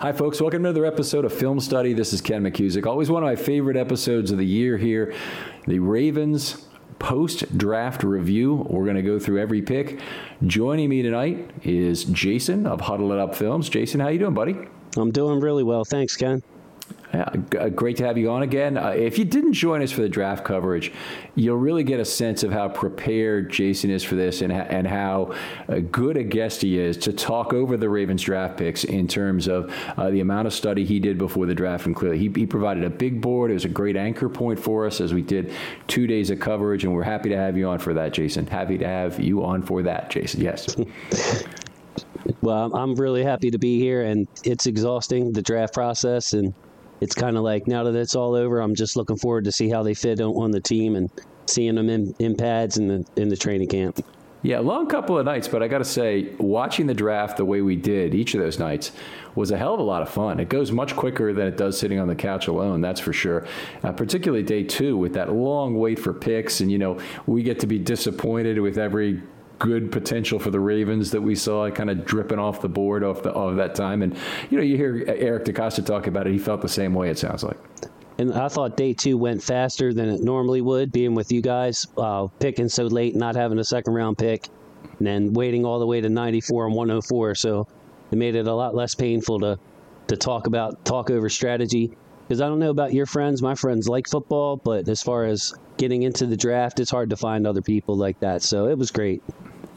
Hi, folks. Welcome to another episode of Film Study. This is Ken McKusick. Always one of my favorite episodes of the year here. The Ravens post draft review. We're going to go through every pick. Joining me tonight is Jason of Huddle It Up Films. Jason, how you doing, buddy? I'm doing really well. Thanks, Ken. Yeah, uh, great to have you on again. Uh, if you didn't join us for the draft coverage, you'll really get a sense of how prepared Jason is for this and, and how uh, good a guest he is to talk over the Ravens draft picks in terms of uh, the amount of study he did before the draft. And clearly, he, he provided a big board. It was a great anchor point for us as we did two days of coverage. And we're happy to have you on for that, Jason. Happy to have you on for that, Jason. Yes. well, I'm really happy to be here, and it's exhausting the draft process and it's kind of like now that it's all over, I'm just looking forward to see how they fit on the team and seeing them in, in pads in the in the training camp. Yeah, long couple of nights, but I got to say, watching the draft the way we did each of those nights was a hell of a lot of fun. It goes much quicker than it does sitting on the couch alone, that's for sure. Uh, particularly day two with that long wait for picks, and you know we get to be disappointed with every good potential for the Ravens that we saw kind of dripping off the board off the of that time. And you know, you hear Eric DeCosta talk about it. He felt the same way. It sounds like. And I thought day two went faster than it normally would, being with you guys, uh, picking so late, not having a second round pick, and then waiting all the way to 94 and 104. So it made it a lot less painful to to talk about talk over strategy. Because I don't know about your friends, my friends like football, but as far as getting into the draft, it's hard to find other people like that. So it was great.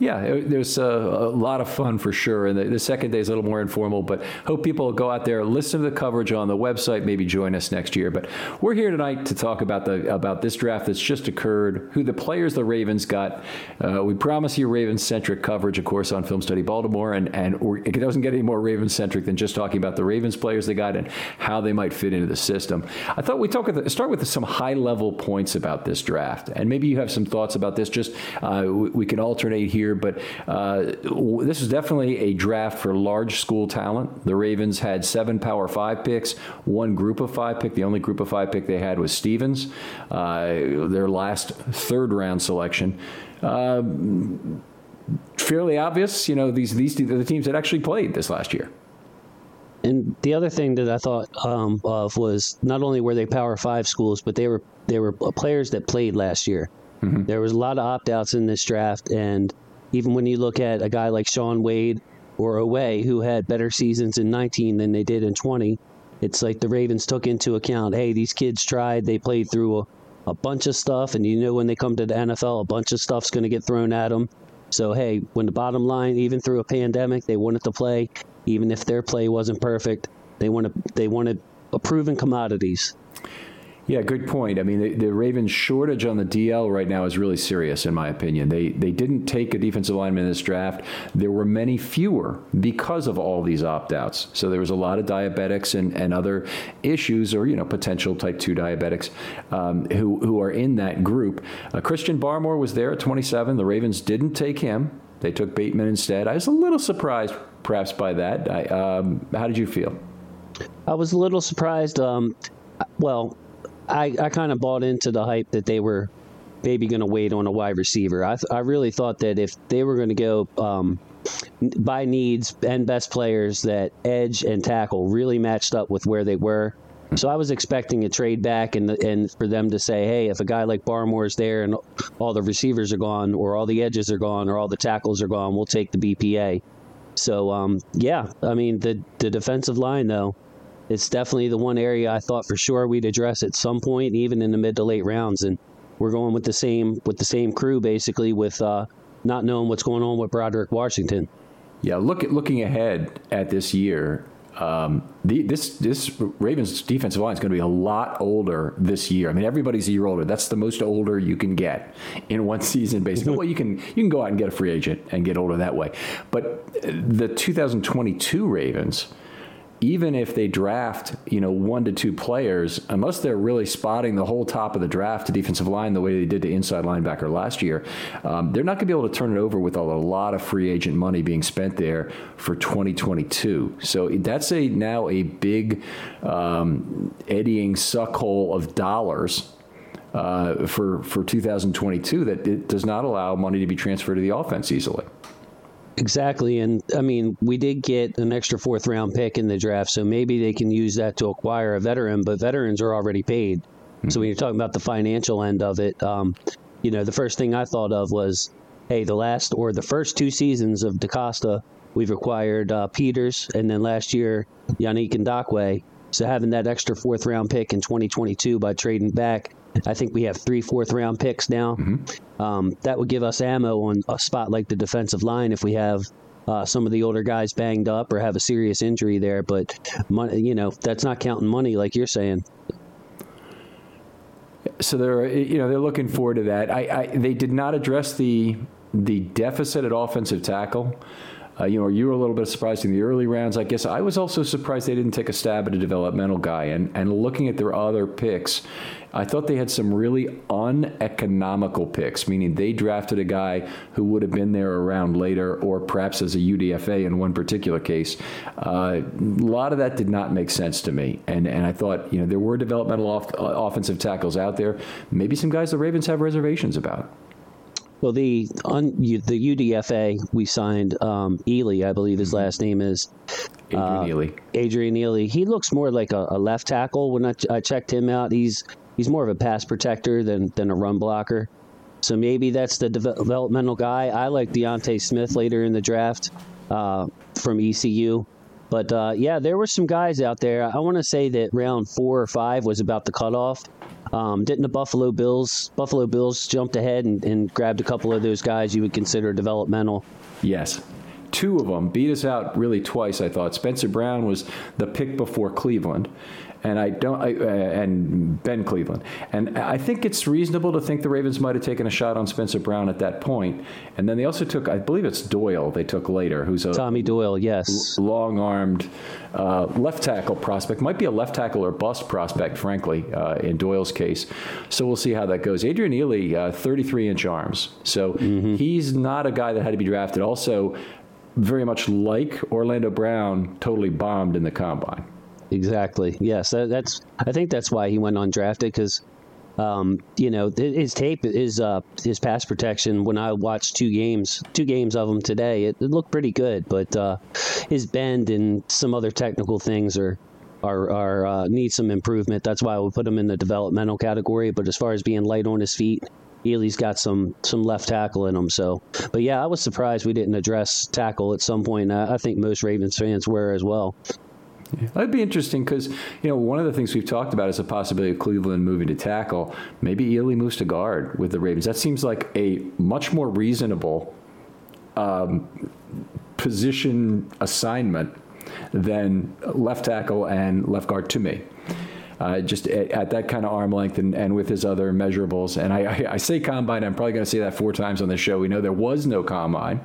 Yeah, it, there's a, a, lot of fun for sure. And the, the, second day is a little more informal, but hope people go out there, listen to the coverage on the website, maybe join us next year. But we're here tonight to talk about the about this draft that's just occurred, who the players the Ravens got. Uh, we promise you Ravens centric coverage, of course, on Film Study Baltimore, and and it doesn't get any more Ravens centric than just talking about the Ravens players they got and how they might fit into the system. I thought we talk start with some high level points about this draft, and maybe you have some thoughts about this. Just uh, we, we can alternate here here, but uh, this is definitely a draft for large school talent. The Ravens had seven Power Five picks, one Group of Five pick. The only Group of Five pick they had was Stephens, uh, their last third round selection. Uh, fairly obvious, you know, these these are the teams that actually played this last year. And the other thing that I thought um, of was not only were they Power Five schools, but they were they were players that played last year. Mm-hmm. There was a lot of opt outs in this draft, and even when you look at a guy like Shaun Wade or Oweh, who had better seasons in 19 than they did in 20, it's like the Ravens took into account, hey, these kids tried, they played through a, a bunch of stuff, and you know when they come to the NFL, a bunch of stuff's going to get thrown at them. So hey, when the bottom line, even through a pandemic, they wanted to play, even if their play wasn't perfect, they wanted they wanted proven commodities. Yeah, good point. I mean, the, the, Ravens' shortage on the DL right now is really serious, in my opinion. They they didn't take a defensive lineman in this draft. There were many fewer because of all these opt outs. So there was a lot of diabetics and, and other issues, or you know, potential type two diabetics um, who who are in that group. Uh, Christian Barmore was there at 27. The Ravens didn't take him. They took Bateman instead. I was a little surprised, perhaps, by that. I, um, how did you feel? I was a little surprised. Um, well, I, I kind of bought into the hype that they were maybe going to wait on a wide receiver. I, th- I really thought that if they were going to go um, by needs and best players, that edge and tackle really matched up with where they were. So I was expecting a trade back and and for them to say, hey, if a guy like Barmore is there and all the receivers are gone, or all the edges are gone, or all the tackles are gone, we'll take the BPA. So um, yeah, I mean the the defensive line though it's definitely the one area I thought for sure we'd address at some point, even in the mid to late rounds. And we're going with the same with the same crew basically, with uh, not knowing what's going on with Broderick Washington. Yeah, look at looking ahead at this year. Um, the, this this Ravens defensive line is going to be a lot older this year. I mean, everybody's a year older. That's the most older you can get in one season, basically. well, you can you can go out and get a free agent and get older that way. But the 2022 Ravens even if they draft, you know, one to two players, unless they're really spotting the whole top of the draft to defensive line the way they did to inside linebacker last year, um, they're not going to be able to turn it over with a lot of free agent money being spent there for 2022. So that's a now a big um, eddying suck hole of dollars uh, for for 2022 that it does not allow money to be transferred to the offense easily. Exactly. And I mean, we did get an extra fourth round pick in the draft, so maybe they can use that to acquire a veteran, but veterans are already paid. Mm-hmm. So when you're talking about the financial end of it, um, you know, the first thing I thought of was, hey, the last or the first two seasons of DeCosta, we've acquired uh, Peters, and then last year, Yannick Ngakoue. So having that extra fourth round pick in 2022 by trading back I think we have three fourth round picks now. Mm-hmm. Um, that would give us ammo on a spot like the defensive line if we have uh, some of the older guys banged up or have a serious injury there. But money, you know, that's not counting money like you're saying. So they're you know they're looking forward to that. I, I they did not address the the deficit at offensive tackle. Uh, you know, you were a little bit surprised in the early rounds. I guess I was also surprised they didn't take a stab at a developmental guy. And, and looking at their other picks, I thought they had some really uneconomical picks, meaning they drafted a guy who would have been there around later, or perhaps as a UDFA in one particular case. Uh, a lot of that did not make sense to me, and and I thought you know there were developmental off, offensive tackles out there, maybe some guys the Ravens have reservations about. Well, the on the UDFA we signed um, Ealy, I believe his mm-hmm. last name is Adrian uh, Ealy. Adrian Ealy. He looks more like a, a left tackle. When I, I, checked him out, he's he's more of a pass protector than than a run blocker. So maybe that's the developmental guy. I like D'Ante Smith later in the draft uh, from ECU. But uh, yeah, there were some guys out there. I want to say that round four or five was about the cutoff. Um, didn't the Buffalo Bills Buffalo Bills jumped ahead and, and grabbed a couple of those guys you would consider developmental? Yes two of them beat us out really twice. I thought Spencer Brown was the pick before Cleveland, and I don't, I, uh, and Ben Cleveland, and I think it's reasonable to think the Ravens might have taken a shot on Spencer Brown at that point. and then they also took, I believe it's Doyle. They took later, who's a Tommy Doyle, yes, long-armed uh, left tackle prospect, might be a left tackle or bust prospect, frankly, uh, in Doyle's case. So we'll see how that goes. Adrian Ealy, uh, 33 inch arms, so mm-hmm. he's not a guy that had to be drafted. Also. Very much like Orlando Brown, totally bombed in the combine. Exactly. Yes, that, that's. I think that's why he went undrafted because, um, you know, his tape, his uh, his pass protection. When I watched two games, two games of him today, it, it looked pretty good. But uh, his bend and some other technical things are are, are uh, need some improvement. That's why I would put him in the developmental category. But as far as being light on his feet, Ealy's got some some left tackle in him. So, but yeah, I was surprised we didn't address tackle at some point. I, I think most Ravens fans were as well. Yeah, that'd be interesting because you know one of the things we've talked about is the possibility of Cleveland moving to tackle. Maybe Ealy moves to guard with the Ravens. That seems like a much more reasonable um, position assignment than left tackle and left guard to me. Uh, just at, at, that kind of arm length and, and with his other measurables. And I, I, I say combine, I'm probably going to say that four times on the show. We know there was no combine.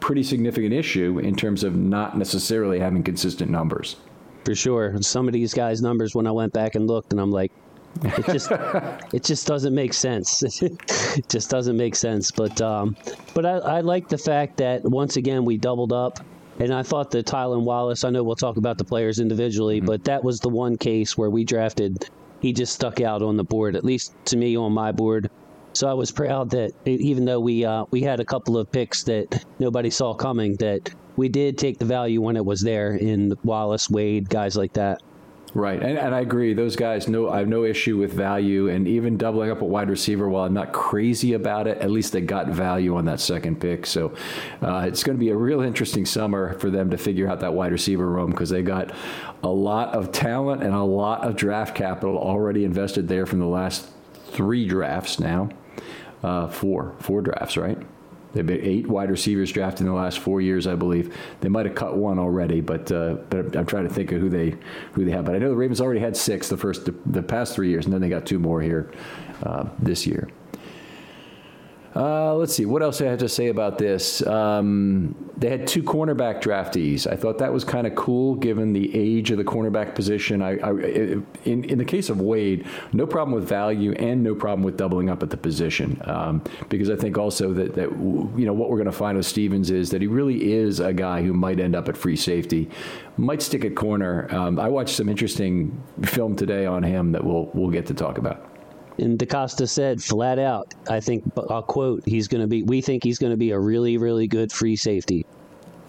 Pretty significant issue in terms of not necessarily having consistent numbers. For sure. Some of these guys' numbers, when I went back and looked, and I'm like, it just it just doesn't make sense. it just doesn't make sense. But um, but I, I like the fact that once again we doubled up. And I thought that Tylan Wallace, I know we'll talk about the players individually, mm-hmm. but that was the one case where we drafted, he just stuck out on the board, at least to me on my board. So I was proud that even though we uh, we had a couple of picks that nobody saw coming, that we did take the value when it was there in Wallace, Wade, guys like that. Right, and, and I agree. Those guys, no, I have no issue with value, and even doubling up a wide receiver. While I'm not crazy about it, at least they got value on that second pick. So uh, it's going to be a real interesting summer for them to figure out that wide receiver room because they got a lot of talent and a lot of draft capital already invested there from the last three drafts now, uh, four, four drafts, right? They've been eight wide receivers drafted in the last four years, I believe. They might have cut one already, but uh, but I'm trying to think of who they who they have. But I know the Ravens already had six the first the, the past three years, and then they got two more here uh, this year. Uh, let's see. What else I have to say about this? Um, they had two cornerback draftees. I thought that was kind of cool, given the age of the cornerback position. I, I, in in the case of Wade, no problem with value and no problem with doubling up at the position, um, because I think also that that you know what we're going to find with Stephens is that he really is a guy who might end up at free safety, might stick at corner. Um, I watched some interesting film today on him that we'll we'll get to talk about and DeCosta said flat out, I think I'll quote, he's going to be, we think he's going to be a really, really good free safety.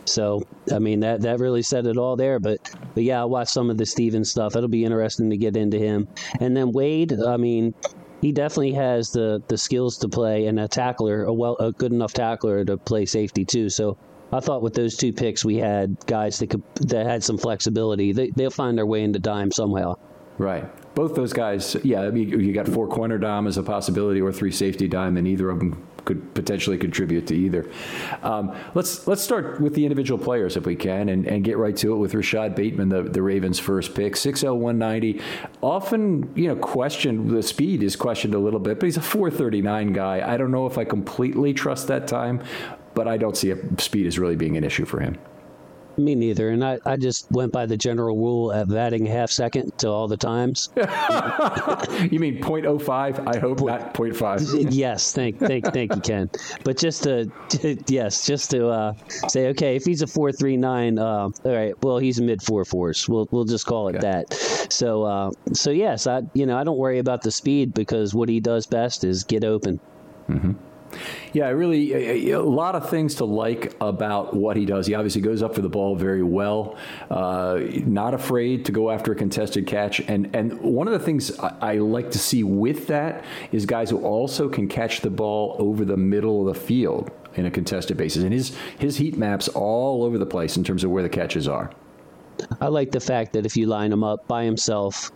So, I mean, that, that really said it all there. But, but yeah, I watched some of the Stephens stuff. It'll be interesting to get into him. And then Wade, I mean, he definitely has the, the skills to play and a tackler, a well, a good enough tackler to play safety too. So I thought with those two picks, we had guys that could, that had some flexibility. They, they'll find their way into dime somehow. Right. Both those guys, yeah, you got four corner dime as a possibility or three safety dime, and either of them could potentially contribute to either. Um, let's let's start with the individual players if we can, and, and get right to it with Rashod Bateman, the, the Ravens' first pick, six L one ninety. Often, you know, questioned the speed is questioned a little bit, but he's a 439 guy. I don't know if I completely trust that time, but I don't see a speed as really being an issue for him. Me neither. And I, I just went by the general rule of adding a half second to all the times. you mean 0.05? I hope not 0.5. yes, thank, thank, thank you, Ken. But just to, to yes, just to uh, say, okay, if he's a 439, uh, all right, well, he's a mid four fours. We'll we'll just call it okay. that. So uh, so yes, I you know I don't worry about the speed because what he does best is get open. Mm-hmm. Yeah, I really, a, a, lot of things to like about what he does. He obviously goes up for the ball very well, uh, not afraid to go after a contested catch. And, and one of the things I, I, like to see with that is guys who also can catch the ball over the middle of the field in a contested basis. And his, his heat maps all over the place in terms of where the catches are. I like the fact that if you line him up by himself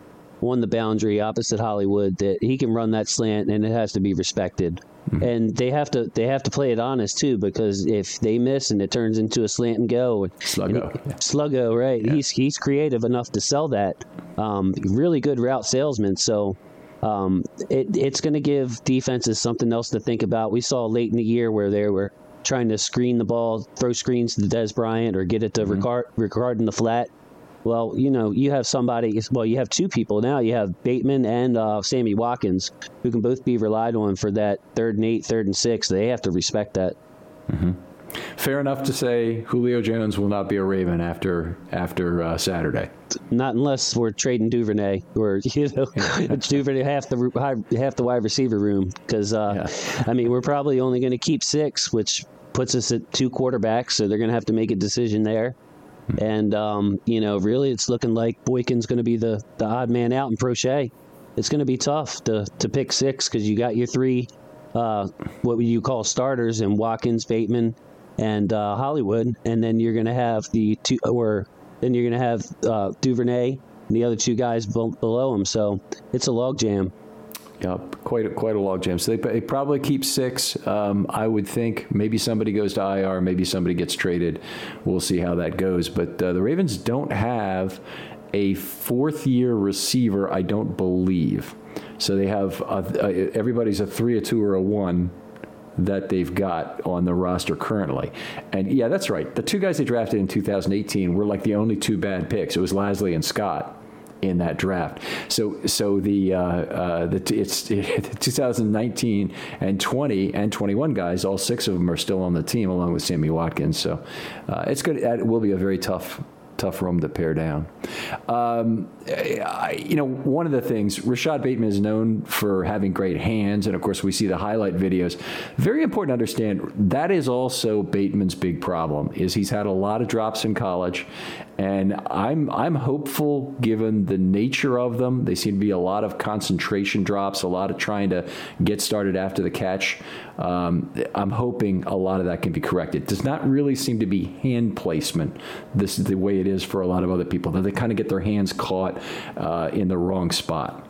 on the boundary opposite Hollywood, that he can run that slant and it has to be respected. Mm-hmm. And they have to they have to play it honest too because if they miss and it turns into a slant and go, sluggo, and he, yeah. sluggo, right? Yeah. He's he's creative enough to sell that. Um, really good route salesman. So um, it, it's going to give defenses something else to think about. We saw late in the year where they were trying to screen the ball, throw screens to Dez Bryant, or get it to mm-hmm. Ricard, Ricard in the flat. Well, you know, you have somebody. Well, you have two people now. You have Bateman and uh, Sammy Watkins, who can both be relied on for that third and eight, third and six. They have to respect that. Mm-hmm. Fair enough to say Julio Jones will not be a Raven after after uh, Saturday. Not unless we're trading Duvernay or you know Duvernay half the half the wide receiver room because uh, yeah. I mean we're probably only going to keep six, which puts us at two quarterbacks, so they're going to have to make a decision there. And um, you know, really, it's looking like Boykin's going to be the the odd man out in Proche. It's going to be tough to to pick six because you got your three uh, what you call starters in Watkins, Bateman, and uh, Hollywood, and then you're going to have the two, or then you're going to have uh, Duvernay and the other two guys below him. So it's a logjam. Yeah, quite a, quite a logjam. So they, they probably keep six. Um, I would think maybe somebody goes to IR, maybe somebody gets traded. We'll see how that goes. But uh, the Ravens don't have a fourth year receiver, I don't believe. So they have a, a, everybody's a three, a two, or a one that they've got on the roster currently. And yeah, that's right. The two guys they drafted in 2018 were like the only two bad picks. It was Lasley and Scott in that draft. So so the uh, uh, the it's it, 2019 and 20 and 21 guys, all six of them are still on the team along with Sammy Watkins. So uh, it's good. It will be a very tough tough room to pare down. Um, I, you know, one of the things Rashod Bateman is known for having great hands, and of course we see the highlight videos. Very important to understand that is also Bateman's big problem. Is he's had a lot of drops in college, and I'm I'm hopeful given the nature of them. They seem to be a lot of concentration drops, a lot of trying to get started after the catch. Um, I'm hoping a lot of that can be corrected. It does not really seem to be hand placement. This is the way it is for a lot of other people. That they kind of get their hands caught uh, in the wrong spot.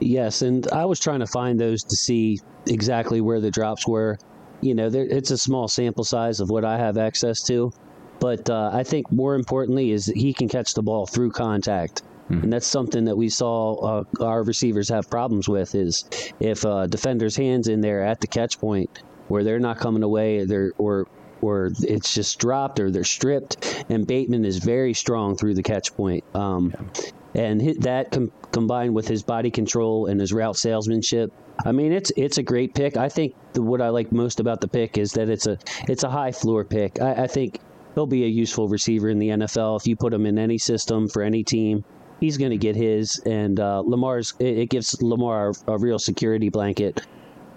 Yes, and I was trying to find those to see exactly where the drops were. You know, it's a small sample size of what I have access to, but uh, I think more importantly is he can catch the ball through contact. Mm-hmm. And that's something that we saw uh, our receivers have problems with is if a defender's hands in there at the catch point where they're not coming away they're, or or it's just dropped or they're stripped and Bateman is very strong through the catch point. Um, yeah. And that com- combined with his body control and his route salesmanship, I mean, it's it's a great pick. I think the, what I like most about the pick is that it's a it's a high floor pick. I, I think he'll be a useful receiver in the NFL if you put him in any system for any team he's going to get his. And uh, Lamar's it, it, gives Lamar a, a real security blanket.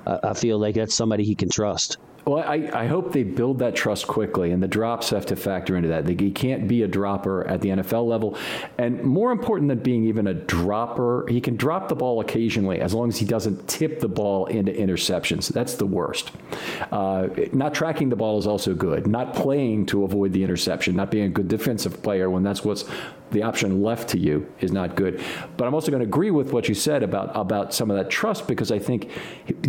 I feel like that's somebody he can trust. Well, I, I hope they build that trust quickly, and the drops have to factor into that. He can't be a dropper at the NFL level. And more important than being even a dropper, he can drop the ball occasionally as long as he doesn't tip the ball into interceptions. That's the worst. Uh, not tracking the ball is also good. Not playing to avoid the interception, not being a good defensive player when that's what's the option left to you is not good. But I'm also going to agree with what you said about about some of that trust because I think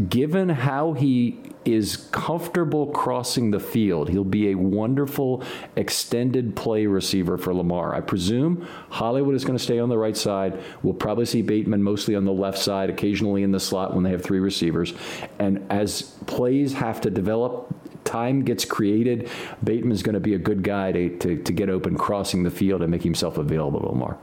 given how he is comfortable crossing the field, he'll be a wonderful extended play receiver for Lamar. I presume Hollywood is going to stay on the right side. We'll probably see Bateman mostly on the left side, occasionally in the slot when they have three receivers. And as plays have to develop, time gets created, Bateman's going to be a good guy to, to, to get open crossing the field and make himself available to Lamar.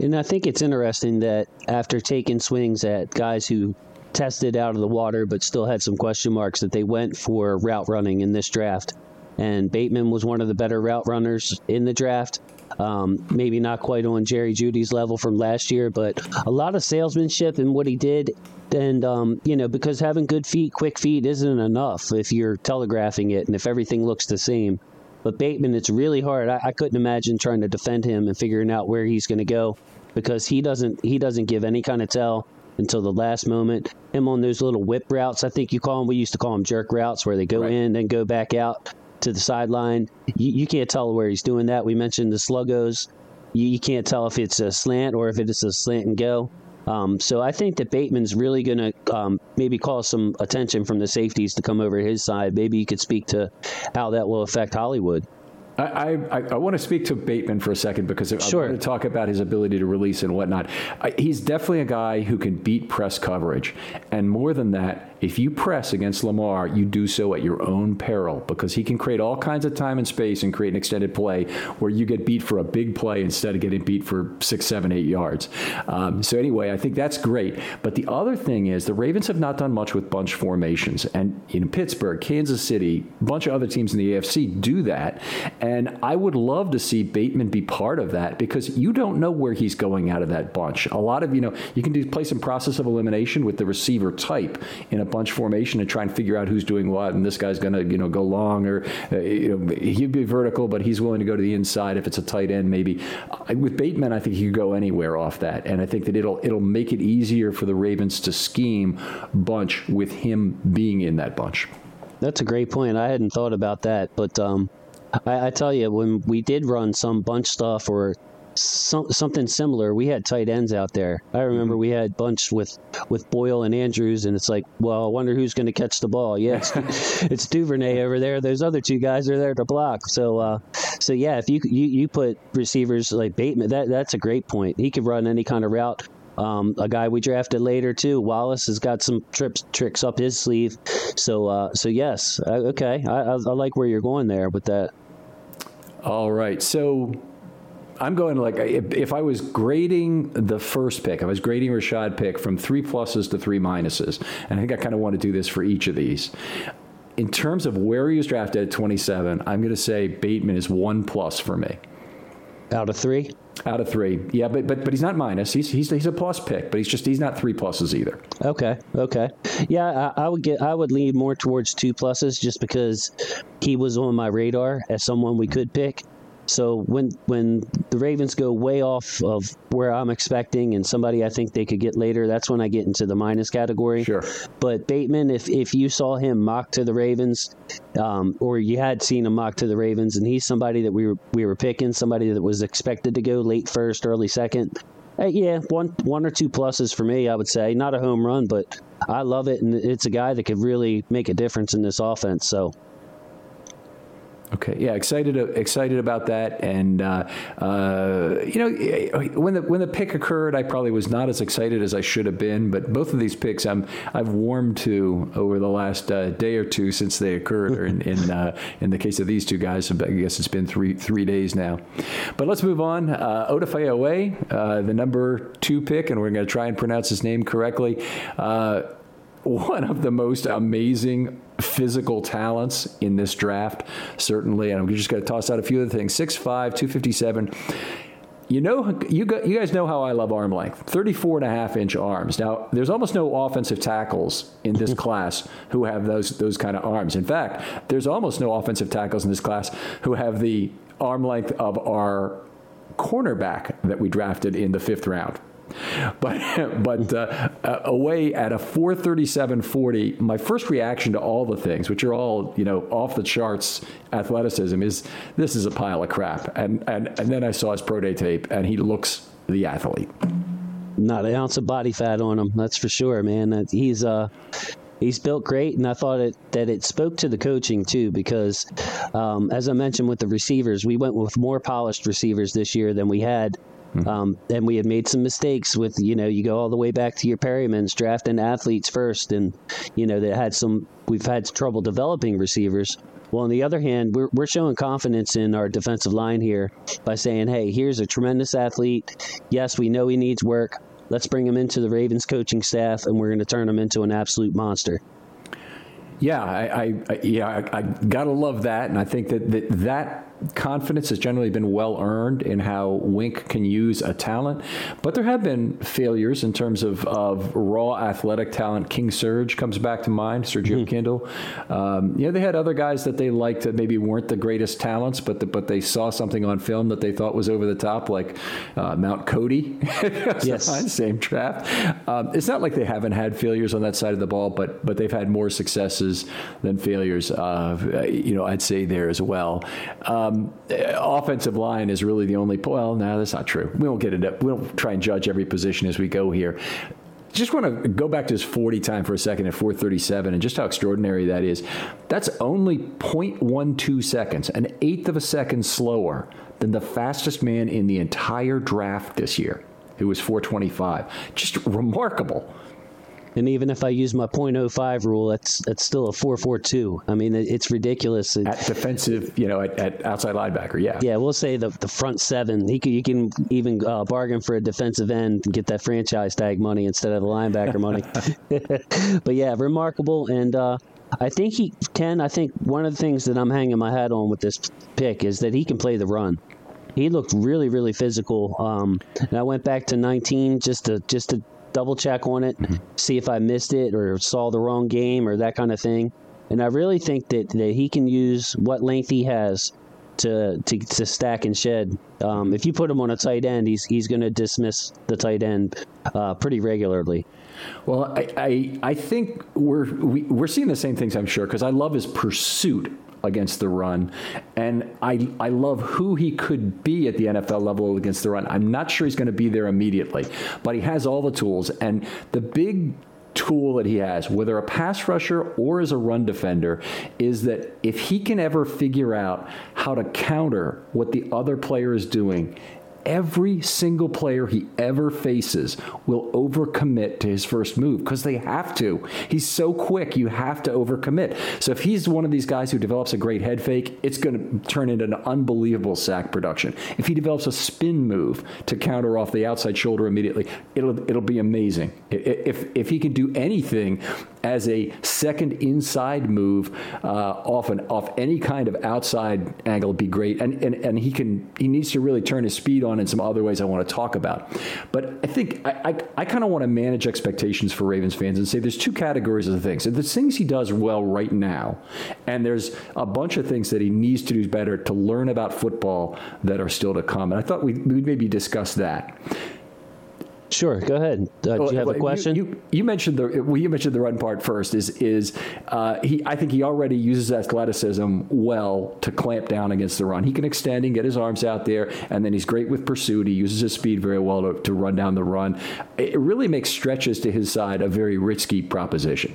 And I think it's interesting that after taking swings at guys who tested out of the water but still had some question marks, that they went for route running in this draft. And Bateman was one of the better route runners in the draft. Um, maybe not quite on Jerry Jeudy's level from last year, but a lot of salesmanship in what he did. And, um, you know, because having good feet, quick feet isn't enough if you're telegraphing it and if everything looks the same. But Bateman, it's really hard. I, I couldn't imagine trying to defend him and figuring out where he's going to go because he doesn't he doesn't give any kind of tell until the last moment. Him on those little whip routes, I think you call them. We used to call them jerk routes, where they go right. in and go back out to the sideline. You, you, can't tell where he's doing that. We mentioned the sluggos. You, you, can't tell if it's a slant or if it's a slant and go. Um, so I think that Bateman's really going to um, maybe call some attention from the safeties to come over his side. Maybe you could speak to how that will affect Hollywood. I, I, I, want to speak to Bateman for a second because sure. I want to talk about his ability to release and whatnot. I, he's definitely a guy who can beat press coverage. And more than that, if you press against Lamar, you do so at your own peril because he can create all kinds of time and space and create an extended play where you get beat for a big play instead of getting beat for six, seven, eight yards. Um, so, anyway, I think that's great. But the other thing is the Ravens have not done much with bunch formations. And in Pittsburgh, Kansas City, a bunch of other teams in the AFC do that. And I would love to see Bateman be part of that because you don't know where he's going out of that bunch. A lot of, you know, you can do play some process of elimination with the receiver type in a bunch formation and try and figure out who's doing what, and this guy's going to you know go long or uh, you know he'd be vertical, but he's willing to go to the inside if it's a tight end maybe. With Bateman, I think he could go anywhere off that, and I think that it'll it'll make it easier for the Ravens to scheme bunch with him being in that bunch. That's a great point. I hadn't thought about that, but um, I, I, tell you, when we did run some bunch stuff or some, something similar, we had tight ends out there. I remember we had bunch with with Boyle and Andrews, and it's like, well, I wonder who's going to catch the ball. Yeah, it's, it's, Duvernay over there. Those other two guys are there to block. So, uh, so yeah, if you, you you put receivers like Bateman, that that's a great point. He could run any kind of route. Um, a guy we drafted later too, Wallace has got some trips tricks up his sleeve. So uh, so yes, uh, okay, I, I, I like where you're going there with that. All right, so I'm going like if, if, I was grading the first pick, I was grading Rashod pick from three pluses to three minuses, and I think I kind of want to do this for each of these. In terms of where he was drafted at 27, I'm going to say Bateman is one plus for me. Out of three. Out of three, yeah, but but but he's not minus. He's he's he's a plus pick, but he's just he's not three pluses either. Okay, okay, yeah, I, I, would get I would lean more towards two pluses just because he was on my radar as someone we could pick. So when when the Ravens go way off of where I'm expecting and somebody I think they could get later, that's when I get into the minus category. Sure. But Bateman, if if you saw him mock to the Ravens, um, or you had seen him mock to the Ravens, and he's somebody that we were we were picking, somebody that was expected to go late first, early second. Uh, yeah, one one or two pluses for me, I would say. Not a home run, but I love it, and it's a guy that could really make a difference in this offense. So Okay, yeah, excited excited about that, and uh, uh, you know when the when the pick occurred, I probably was not as excited as I should have been. But both of these picks, I'm I've warmed to over the last uh, day or two since they occurred. in in, uh, in, the case of these two guys, I guess it's been three three days now. But let's move on. Uh, Odafe uh, the number two pick, and we're going to try and pronounce his name correctly. Uh, one of the most amazing physical talents in this draft, certainly. And I'm just going to toss out a few of the things 6'5, 257. You know, you, you guys know how I love arm length 34 and a half inch arms. Now, there's almost no offensive tackles in this class who have those, those kind of arms. In fact, there's almost no offensive tackles in this class who have the arm length of our cornerback that we drafted in the fifth round. But but uh, away at a 437.40, my first reaction to all the things, which are all you know off the charts athleticism, is this is a pile of crap. And and and then I saw his pro day tape, and he looks the athlete. Not an ounce of body fat on him, that's for sure, man. He's uh he's built great, and I thought it, that it spoke to the coaching too, because um, as I mentioned with the receivers, we went with more polished receivers this year than we had Mm-hmm. Um, and we had made some mistakes with, you know, you go all the way back to your Perriman's drafting athletes first, and you know they had some. We've had trouble developing receivers. Well, on the other hand, we're, we're showing confidence in our defensive line here by saying, hey, here's a tremendous athlete. Yes, we know he needs work. Let's bring him into the Ravens coaching staff, and we're going to turn him into an absolute monster. Yeah, I, I yeah, I, I, gotta love that, and I think that that, that confidence has generally been well earned in how Wink can use a talent. But there have been failures in terms of, of raw athletic talent. King Surge comes back to mind, Sergio mm-hmm. Kindle. Um, you know, they had other guys that they liked that maybe weren't the greatest talents, but the, but they saw something on film that they thought was over the top, like uh, Mount Cody. yes, same draft. Um, it's not like they haven't had failures on that side of the ball, but but they've had more successes than failures. Uh, you know, I'd say there as well. Um, um, offensive line is really the only. Well, no, that's not true. We won't get it up. We won't try and judge every position as we go here. Just want to go back to his 40 time for a second at 437 and just how extraordinary that is. That's only 0.12 seconds, an eighth of a second slower than the fastest man in the entire draft this year, who was 425. Just remarkable. And even if I use my .05 rule, that's that's still a 4.42. I mean, it, it's ridiculous. At defensive, you know, at, at, outside linebacker, yeah. Yeah, we'll say the the front seven. He can, you can even uh, bargain for a defensive end and get that franchise tag money instead of the linebacker money. but yeah, remarkable. And uh, I think he can. I think one of the things that I'm hanging my hat on with this pick is that he can play the run he looked really really physical um, and i went back to 19 just to just to double check on it, mm-hmm. see if I missed it or saw the wrong game or that kind of thing. And I really think that, that he can use what length he has to to, to stack and shed. Um, if you put him on a tight end, he's he's going to dismiss the tight end uh, pretty regularly. Well, I, I, I think we're we, are we are seeing the same things. I'm sure because I love his pursuit against the run, and I I love who he could be at the NFL level against the run. I'm not sure he's going to be there immediately, but he has all the tools and the big tool that he has, whether a pass rusher or as a run defender, is that if he can ever figure out how to counter what the other player is doing every single player he ever faces will overcommit to his first move because they have to. He's so quick, you have to overcommit. So if he's one of these guys who develops a great head fake, it's going to turn into an unbelievable sack production. If he develops a spin move to counter off the outside shoulder immediately, it'll it'll be amazing. If if he can do anything as a second inside move uh, off an, off any kind of outside angle it'd be great. And, and and he can he needs to really turn his speed on in some other ways I want to talk about. But I think I I, I kind of want to manage expectations for Ravens fans and say there's two categories of things. There's things he does well right now, and there's a bunch of things that he needs to do better to learn about football that are still to come. And I thought we'd, we'd maybe discuss that. Sure, go ahead. Uh, do you have a question? You, you, you, mentioned the well, you mentioned the run part first. Is is uh, he? I think he already uses athleticism well to clamp down against the run. He can extend and get his arms out there, and then he's great with pursuit. He uses his speed very well to, to run down the run. It really makes stretches to his side a very risky proposition.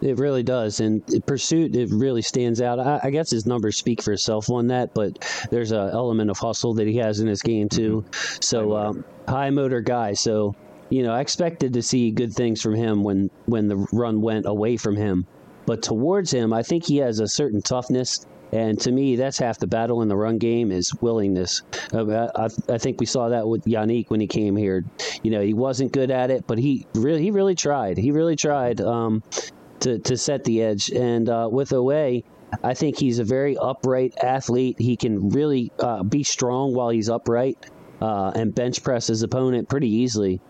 It really does, and pursuit it really stands out. I, I, guess his numbers speak for itself on that, but there's an element of hustle that he has in his game too. Mm-hmm. So um, high motor guy. So you know, I expected to see good things from him when when the run went away from him, but towards him, I think he has a certain toughness. And to me, that's half the battle in the run game is willingness. Uh, I, I, think we saw that with Yannick when he came here. You know, he wasn't good at it, but he really, he really tried. He really tried. Um, to, to set the edge. And uh, with Oweh, I think he's a very upright athlete. He can really uh, be strong while he's upright uh, and bench press his opponent pretty easily.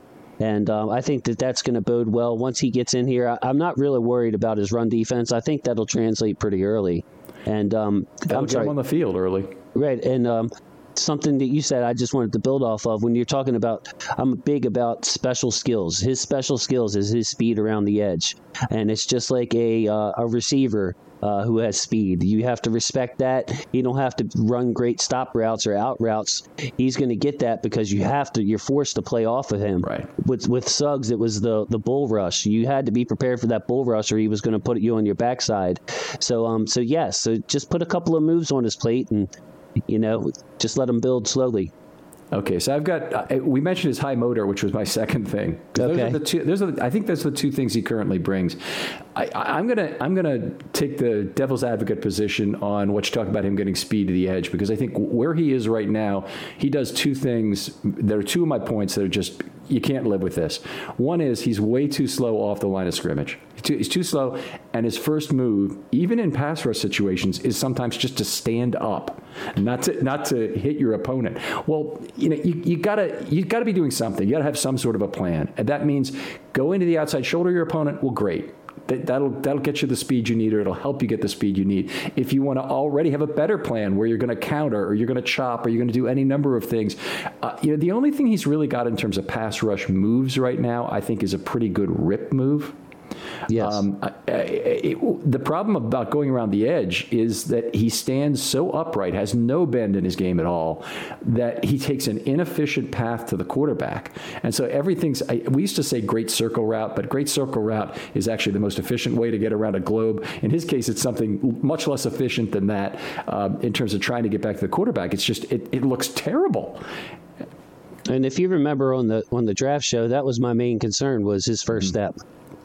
And um, I think that that's going to bode well once he gets in here. I, am not really worried about his run defense. I think that'll translate pretty early. And um, I'm sorry, on the field early. Right, and um, something that you said I just wanted to build off of when you're talking about I'm big about special skills. His special skills is his speed around the edge, and it's just like a uh, a receiver uh, who has speed. You have to respect that. You don't have to run great stop routes or out routes. He's going to get that because you have to. You're forced to play off of him. Right. With with Suggs, it was the the bull rush. You had to be prepared for that bull rush, or he was going to put you on your backside. So um so yes, so just put a couple of moves on his plate and you know, just let them build slowly. Okay, so I've got. Uh, we mentioned his high motor, which was my second thing. Okay. Those are the two. Those are the, I think that's the two things he currently brings. I, am gonna I'm gonna take the devil's advocate position on what you talk about him getting speed to the edge because I think where he is right now, he does two things. There are two of my points that are just you can't live with this. One is he's way too slow off the line of scrimmage. He's too, he's too, slow, and his first move, even in pass rush situations, is sometimes just to stand up, not to not to hit your opponent. Well, you know, you, you gotta you gotta be doing something. You gotta have some sort of a plan, and that means go into the outside shoulder your opponent. Well, great that'll that'll get you the speed you need, or it'll help you get the speed you need. If you want to already have a better plan where you're going to counter, or you're going to chop, or you're going to do any number of things, uh, you know, the only thing he's really got in terms of pass rush moves right now, I think, is a pretty good rip move. Yes. Um, it, the problem about going around the edge is that he stands so upright, has no bend in his game at all, that he takes an inefficient path to the quarterback. And so everything's, I, we used to say great circle route, but great circle route is actually the most efficient way to get around a globe. In his case, it's something much less efficient than that um, in terms of trying to get back to the quarterback. It's just, it, it looks terrible. And if you remember on the on the draft show, that was my main concern was his 1st mm-hmm. step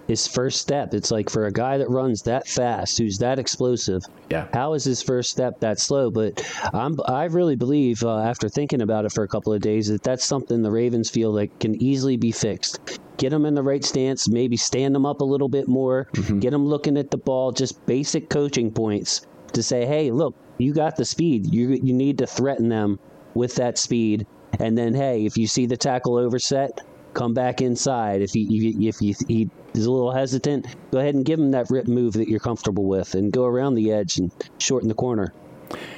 his first step. It's like for a guy that runs that fast, who's that explosive. Yeah. How is his first step that slow? But I'm, I really believe, uh, after thinking about it for a couple of days, that that's something the Ravens feel like can easily be fixed. Get them in the right stance, maybe stand them up a little bit more, mm-hmm. get them looking at the ball, just basic coaching points to say, hey, look, you got the speed. You you need to threaten them with that speed. And then, hey, if you see the tackle overset, come back inside. If he if he, he is a little hesitant, go ahead and give him that rip move that you're comfortable with, and go around the edge and shorten the corner.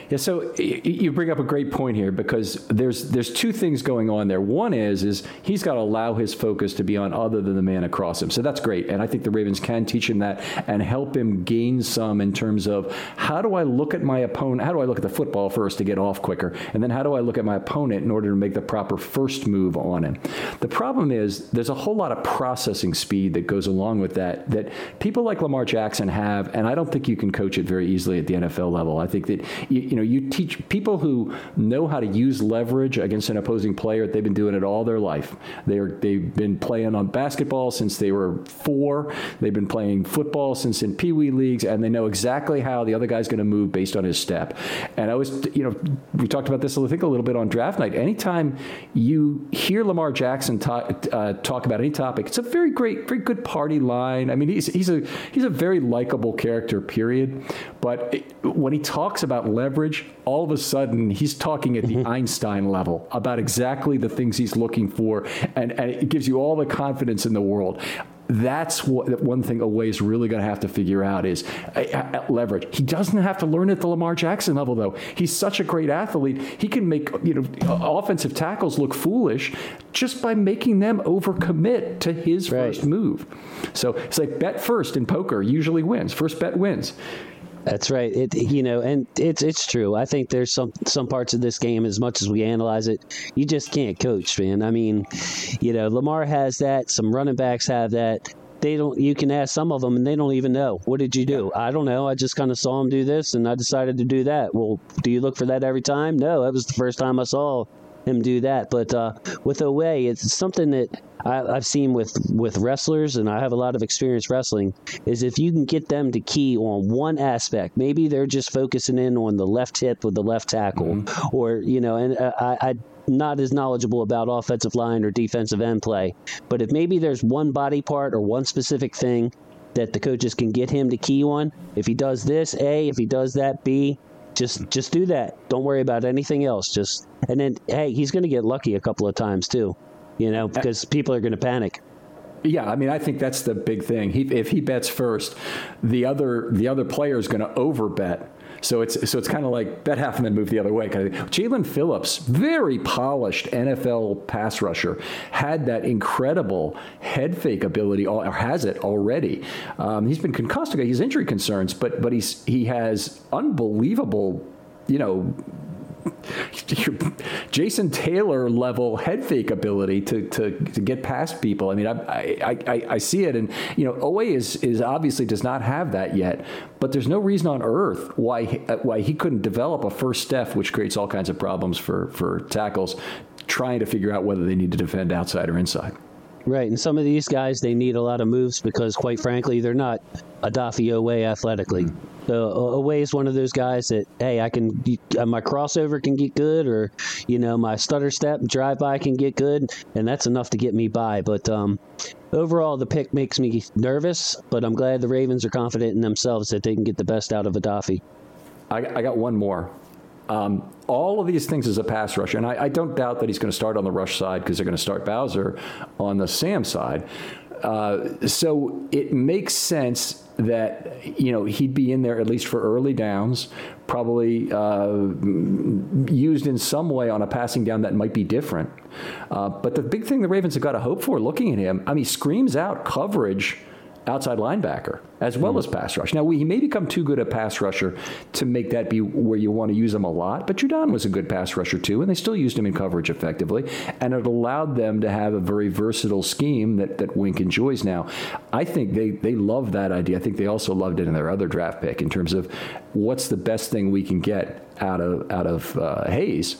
Yeah, so you bring up a great point here because there's there's two things going on there. One is is he's got to allow his focus to be on other than the man across him. So that's great, and I think the Ravens can teach him that and help him gain some in terms of how do I look at my opponent? How do I look at the football first to get off quicker, and then how do I look at my opponent in order to make the proper first move on him? The problem is there's a whole lot of processing speed that goes along with that that people like Lamar Jackson have, and I don't think you can coach it very easily at the NFL level. I think that you, you know, you teach people who know how to use leverage against an opposing player. They've been doing it all their life. They're they've been playing on basketball since they were four. They've been playing football since in pee wee leagues, and they know exactly how the other guy's going to move based on his step. And I was, you know, we talked about this I think a little bit on draft night. Anytime you hear Lamar Jackson talk, uh, talk about any topic, it's a very great, very good party line. I mean, he's he's a he's a very likable character. Period. But it, when he talks about leverage all of a sudden he's talking at the mm-hmm. Einstein level about exactly the things he's looking for, and, and it gives you all the confidence in the world that's what one thing is really going to have to figure out is uh, uh, leverage. He doesn't have to learn at the Lamar Jackson level though. He's such a great athlete. He can make you know offensive tackles look foolish just by making them overcommit to his right. first move. So it's like bet first in poker usually wins. First bet wins. That's right. It you know, and it's it's true. I think there's some some parts of this game, as much as we analyze it, you just can't coach, man. I mean, you know, Lamar has that. Some running backs have that. They don't. You can ask some of them, and they don't even know. What did you do? I don't know. I just kind of saw him do this, and I decided to do that. Well, do you look for that every time? No, that was the first time I saw him do that. But uh, with Oweh, it's something that I, have seen with with wrestlers, and I have a lot of experience wrestling. Is if you can get them to key on one aspect, maybe they're just focusing in on the left hip with the left tackle, mm-hmm. or you know, and uh, I, I not as knowledgeable about offensive line or defensive end play. But if maybe there's one body part or one specific thing that the coaches can get him to key on, if he does this, A, if he does that, B, just just do that. Don't worry about anything else. Just and then hey, he's going to get lucky a couple of times too you know, because people are going to panic. Yeah, I mean, I think that's the big thing. He, if he bets first, the other the other player is going to overbet. So it's so it's kind of like bet half and then move the other way. Jaelan Phillips, very polished NFL pass rusher, had that incredible head fake ability, or has it already. Um, he's been concussed. He's injury concerns, but but he's he has unbelievable, you know, Jason Taylor level head fake ability to, to, to get past people. I mean, I, I, I, I, see it, and you know, Oweh is is obviously does not have that yet. But there's no reason on earth why why he couldn't develop a first step, which creates all kinds of problems for for tackles trying to figure out whether they need to defend outside or inside. Right, and some of these guys they need a lot of moves because, quite frankly, they're not Odafe Oweh athletically. So Oweh is one of those guys that hey, I can uh, my crossover can get good, or you know my stutter step drive by can get good, and that's enough to get me by. But um, overall, the pick makes me nervous, but I'm glad the Ravens are confident in themselves that they can get the best out of Odafe. I, I got one more. Um, all of these things as a pass rusher, and I, I don't doubt that he's going to start on the rush side because they're going to start Bowser on the Sam side. Uh, so it makes sense that you know he'd be in there at least for early downs, probably uh, used in some way on a passing down that might be different. Uh, but the big thing the Ravens have got to hope for, looking at him, I mean, screams out coverage outside linebacker as well mm-hmm. as pass rush. Now, we, he may become too good a pass rusher to make that be where you want to use him a lot, but Judon was a good pass rusher too, and they still used him in coverage effectively, and it allowed them to have a very versatile scheme that, that Wink enjoys now. I think they, they love that idea. I think they also loved it in their other draft pick in terms of what's the best thing we can get out of, out of uh, Hayes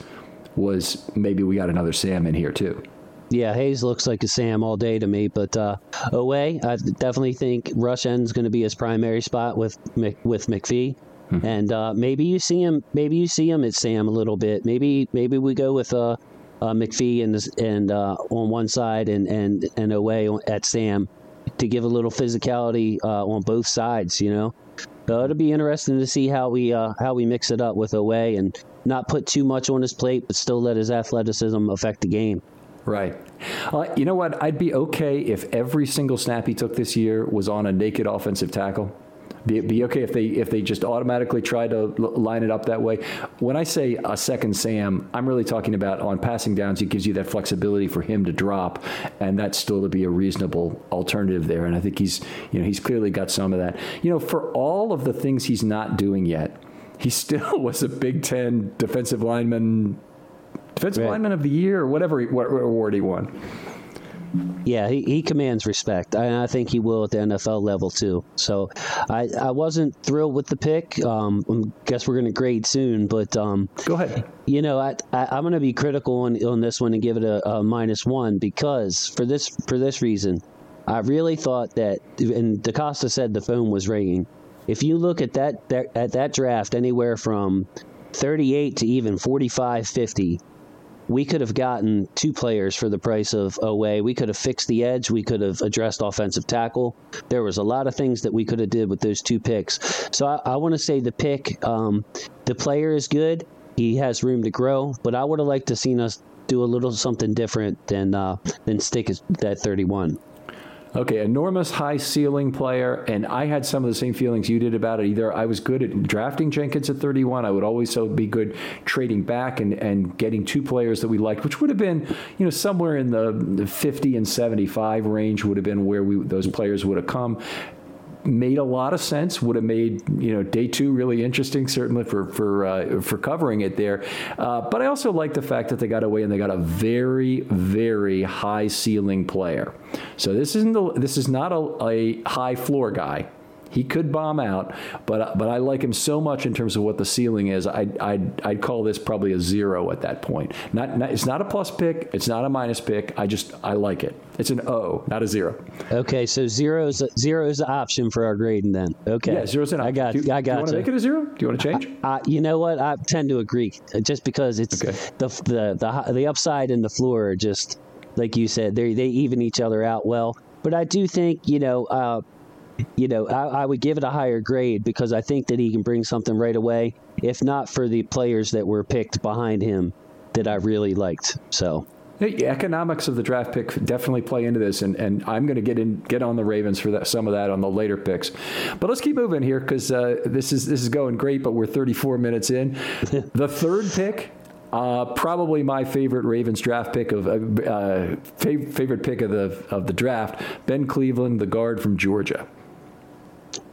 was maybe we got another Sam in here too. Yeah, Hayes looks like a Sam all day to me, but uh, Oweh, I definitely think rush end's going to be his primary spot with with McPhee. Mm-hmm. And uh, maybe you see him. Maybe you see him at Sam a little bit. Maybe maybe we go with uh, uh McPhee and and uh, on one side and and and Oweh at Sam to give a little physicality uh, on both sides. You know, so it'll be interesting to see how we uh, how we mix it up with Oweh and not put too much on his plate, but still let his athleticism affect the game. Right. Uh, you know what? I'd be okay if every single snap he took this year was on a naked offensive tackle. Be, be okay if they if they just automatically try to l- line it up that way. When I say a second Sam, I'm really talking about on passing downs. It gives you that flexibility for him to drop, and that's still to be a reasonable alternative there. And I think he's you know he's clearly got some of that. You know, for all of the things he's not doing yet, he still was a Big Ten defensive lineman, defensive Right. lineman of the year, or whatever what award he won. Yeah, he, he commands respect. and I think he will at the NFL level too. So I, I wasn't thrilled with the pick. Um, I guess we're going to grade soon, but um, Go ahead. you know, I, I, I'm going to be critical on, on this one and give it a, a minus one because for this for this reason, I really thought that, and DeCosta said the phone was ringing. If you look at that, that at that draft, anywhere from 38 to even 45, 50, we could have gotten two players for the price of Oweh. We could have fixed the edge. We could have addressed offensive tackle. There was a lot of things that we could have did with those two picks. So I, I want to say the pick, um, the player is good. He has room to grow, but I would have liked to seen us do a little something different than uh, than stick at that 31. Okay, enormous high ceiling player, and I had some of the same feelings you did about it. Either I was good at drafting Jenkins at 31, I would always so be good trading back and, and getting two players that we liked, which would have been, you know, somewhere in the the 50 and 75 range would have been where we those players would have come made a lot of sense. Would have made you know day two really interesting, certainly for for uh, for covering it there. Uh, but I also like the fact that they got Oweh and they got a very very high ceiling player. So this isn't the, this is not a, a high floor guy. He could bomb out, but but I like him so much in terms of what the ceiling is. I'd I'd, I'd call this probably a zero at that point. Not, not it's not a plus pick. It's not a minus pick. I just I like it. It's an O, not a zero. Okay, so zero is zero is the option for our grading then. Okay, Yeah, zero's an option. I got, Do, I do you got want to make it a zero? Do you want to change? Uh, you know what? I tend to agree, just because it's Okay. the the the the upside and the floor are just like you said. They they even each other out well. But I do think you know, uh, you know, I, I would give it a higher grade because I think that he can bring something right away. If not for the players that were picked behind him that I really liked. So Hey, economics of the draft pick definitely play into this, and, and I'm going to get in get on the Ravens for that some of that on the later picks. But let's keep moving here because uh, this is this is going great. But we're 34 minutes in. the third pick. Uh, probably my favorite Ravens draft pick of uh, uh, fav- favorite pick of the of the draft. Ben Cleveland, the guard from Georgia.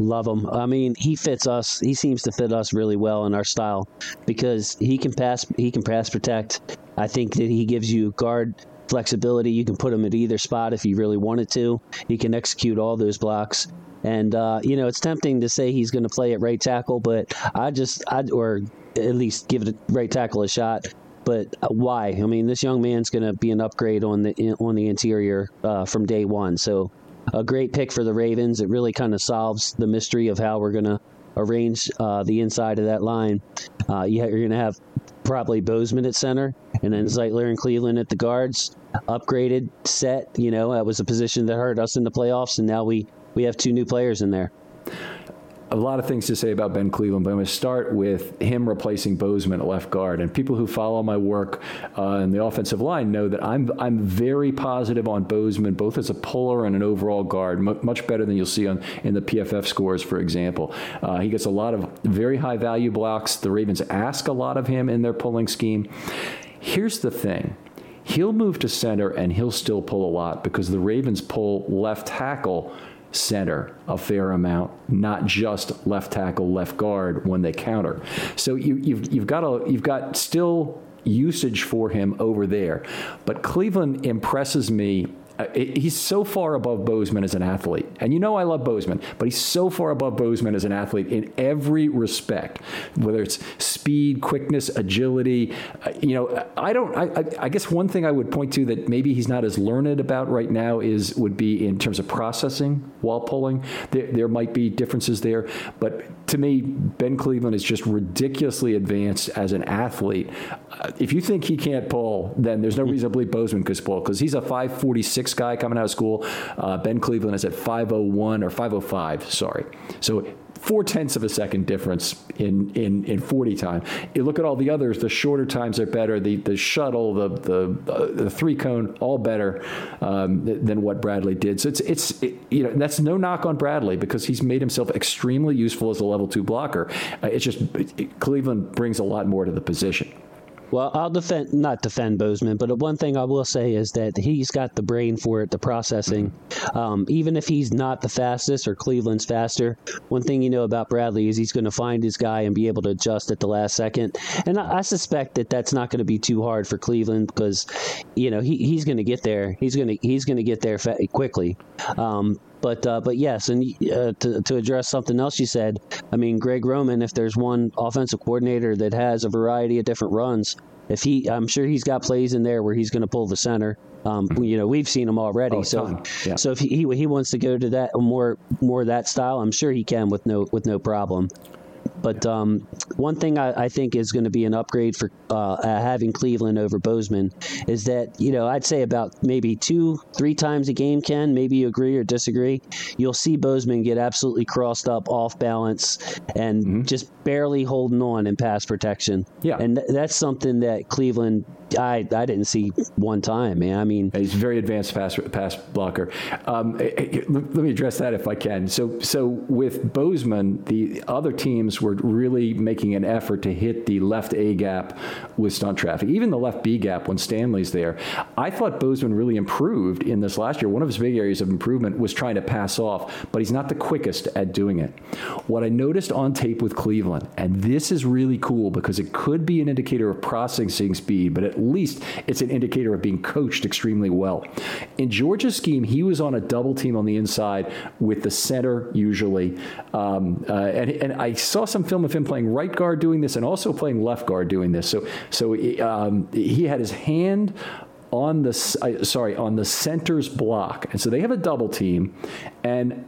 Love him. I mean, he fits us. He seems to fit us really well in our style because he can pass. He can pass protect. I think that he gives you guard flexibility. You can put him at either spot if you really wanted to. He can execute all those blocks. And uh, you know, it's tempting to say he's going to play at right tackle, but I just, I or at least give it right tackle a shot. But uh, why? I mean, this young man's going to be an upgrade on the on the interior uh, from day one. So a great pick for the Ravens. It really kind of solves the mystery of how we're going to arrange uh, the inside of that line. Uh, you're going to have probably Bozeman at center, and then Zeitler and Cleveland at the guards. Upgraded, set. You know, that was a position that hurt us in the playoffs, and now we we have two new players in there. A lot of things to say about Ben Cleveland, but I'm going to start with him replacing Bozeman at left guard. And people who follow my work uh, in the offensive line know that I'm I'm very positive on Bozeman, both as a puller and an overall guard, mu much better than you'll see on in the PFF scores, for example. Uh, he gets a lot of very high value blocks. The Ravens ask a lot of him in their pulling scheme. Here's the thing. He'll move to center and he'll still pull a lot because the Ravens pull left tackle center a fair amount, not just left tackle, left guard when they counter. So you, you've you've got a you've got still usage for him over there, but Cleveland impresses me. Uh, he's so far above Bozeman as an athlete, and you know I love Bozeman, but he's so far above Bozeman as an athlete in every respect, whether it's speed, quickness, agility. Uh, you know, I don't. I, I, I guess one thing I would point to that maybe he's not as learned about right now is would be in terms of processing while pulling. There, there might be differences there, but to me, Ben Cleveland is just ridiculously advanced as an athlete. Uh, if you think he can't pull, then there's no reason to believe Bozeman could pull because he's a 546 506 guy coming out of school. Uh, ben Cleveland is at 501 or 505. Sorry. So four tenths of a second difference in, in, in 40 time. You look at all the others, the shorter times are better. The, the shuttle, the, the, uh, the three cone, all better um, than what Bradley did. So it's, it's it, you know, that's no knock on Bradley because he's made himself extremely useful as a level two blocker. Uh, it's just it, Cleveland brings a lot more to the position. Well, I'll defend, not defend Bozeman, but one thing I will say is that he's got the brain for it, the processing. Um, even if he's not the fastest or Cleveland's faster, one thing you know about Bradley is he's going to find his guy and be able to adjust at the last second. And I, I suspect that that's not going to be too hard for Cleveland because, you know, he, he's going to get there. He's going to he's going to get there fa- quickly. Um, but uh, but yes, and uh, to, to address something else you said, I mean Greg Roman, if there's one offensive coordinator that has a variety of different runs, if he, I'm sure he's got plays in there where he's going to pull the center. Um, you know, we've seen him already. Oh, so, yeah. so if he, he he wants to go to that more more that style, I'm sure he can with no with no problem. But um, one thing I, I, think is going to be an upgrade for uh, having Cleveland over Bozeman is that, you know, I'd say about maybe two, three times a game, Ken, maybe you agree or disagree. You'll see Bozeman get absolutely crossed up, off balance, and mm-hmm. just barely holding on in pass protection. Yeah. And th- that's something that Cleveland I, I didn't see one time, man. I mean, he's a very advanced pass pass blocker. Um, eh, eh, let me address that if I can. So so with Bozeman, the other teams were really making an effort to hit the left A gap with stunt traffic, even the left B gap when Stanley's there. I thought Bozeman really improved in this last year. One of his big areas of improvement was trying to pass off, but he's not the quickest at doing it. What I noticed on tape with Cleveland, and this is really cool because it could be an indicator of processing speed, but at least it's an indicator of being coached extremely well. In Georgia's scheme, he was on a double team on the inside with the center usually, um, uh, and, and I saw some film of him playing right guard doing this and also playing left guard doing this. So so um, he had his hand on the uh, sorry on the center's block, and so they have a double team, and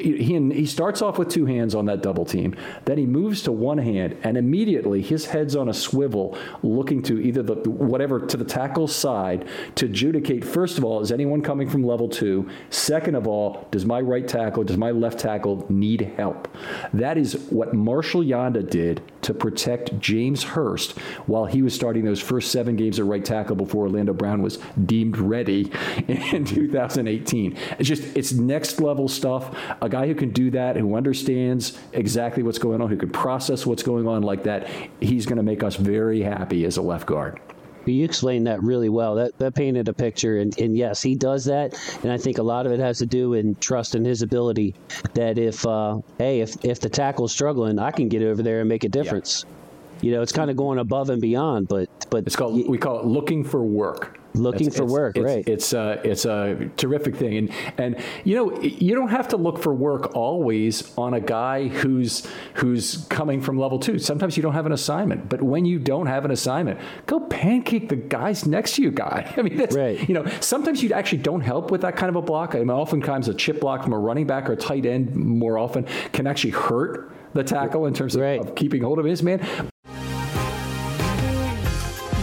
he, he starts off with two hands on that double team. Then he moves to one hand, and immediately his head's on a swivel, looking to either the whatever to the tackle side to adjudicate. First of all, is anyone coming from level two? Second of all, does my right tackle, does my left tackle need help? That is what Marshall Yanda did to protect James Hurst while he was starting those first seven games at right tackle before Orlando Brown was deemed ready in 2018. It's just it's next level stuff. A guy who can do that, who understands exactly what's going on, who can process what's going on like that, he's going to make us very happy as a left guard. You explained that really well. That that painted a picture, and, and yes, he does that. And I think a lot of it has to do in trust in his ability. That if uh, hey, if if the tackle's struggling, I can get over there and make a difference. Yeah. You know, it's kind of going above and beyond. But but it's called we call it looking for work looking it's, for it's, work it's, right. it's a it's a terrific thing. And and you know you don't have to look for work always on a guy who's who's coming from level 2 sometimes you don't have an assignment but when you don't have an assignment go pancake the guys next to you guy. I mean that's right. you know sometimes you actually don't help with that kind of a block. I mean, oftentimes a chip block from a running back or a tight end more often can actually hurt the tackle in terms of, right. of keeping hold of his man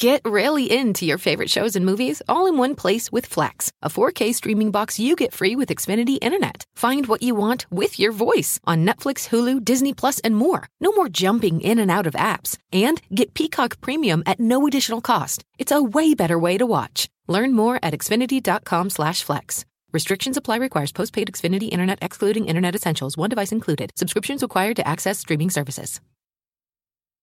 Get really into your favorite shows and movies all in one place with Flex, a 4K streaming box you get free with Xfinity Internet. Find what you want with your voice on Netflix, Hulu, Disney Plus, and more. No more jumping in and out of apps. And get Peacock Premium at no additional cost. It's a way better way to watch. Learn more at xfinity.com/flex. Restrictions apply. Requires postpaid Xfinity Internet, excluding Internet Essentials. One device included. Subscriptions required to access streaming services.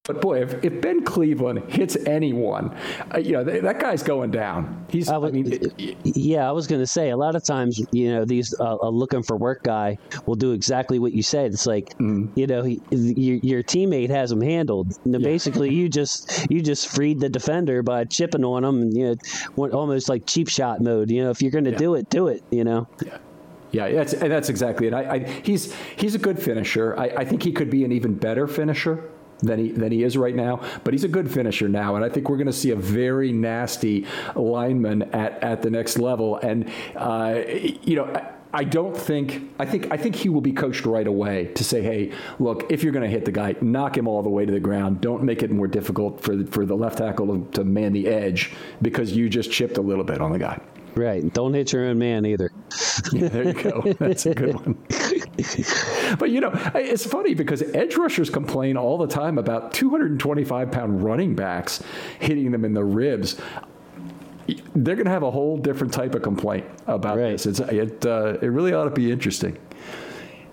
But boy, if, if Ben Cleveland hits anyone, uh, you know th- that guy's going down. He's. I, I mean, it, yeah, I was going to say a lot of times, you know, these uh, a looking for work guy will do exactly what you said. It's like, mm. you know, he, your, your, teammate has him handled. yeah. Basically, you just you just freed the defender by chipping on him, and you know, almost like cheap shot mode. You know, if you're going to yeah. do it, do it. You know. Yeah. Yeah, that's, and that's exactly it. I, I, he's he's a good finisher. I, I think he could be an even better finisher than he than he is right now. But he's a good finisher now, and I think we're going to see a very nasty lineman at at the next level. And uh, you know. I, I don't think I think I think he will be coached right away to say, "Hey, look, if you're going to hit the guy, knock him all the way to the ground. Don't make it more difficult for for the left tackle to, to man the edge because you just chipped a little bit on the guy." Right. Don't hit your own man either. yeah, there you go. That's a good one. but you know, it's funny because edge rushers complain all the time about 225 pound running backs hitting them in the ribs. They're going to have a whole different type of complaint about right. this. It's, it uh, it really ought to be interesting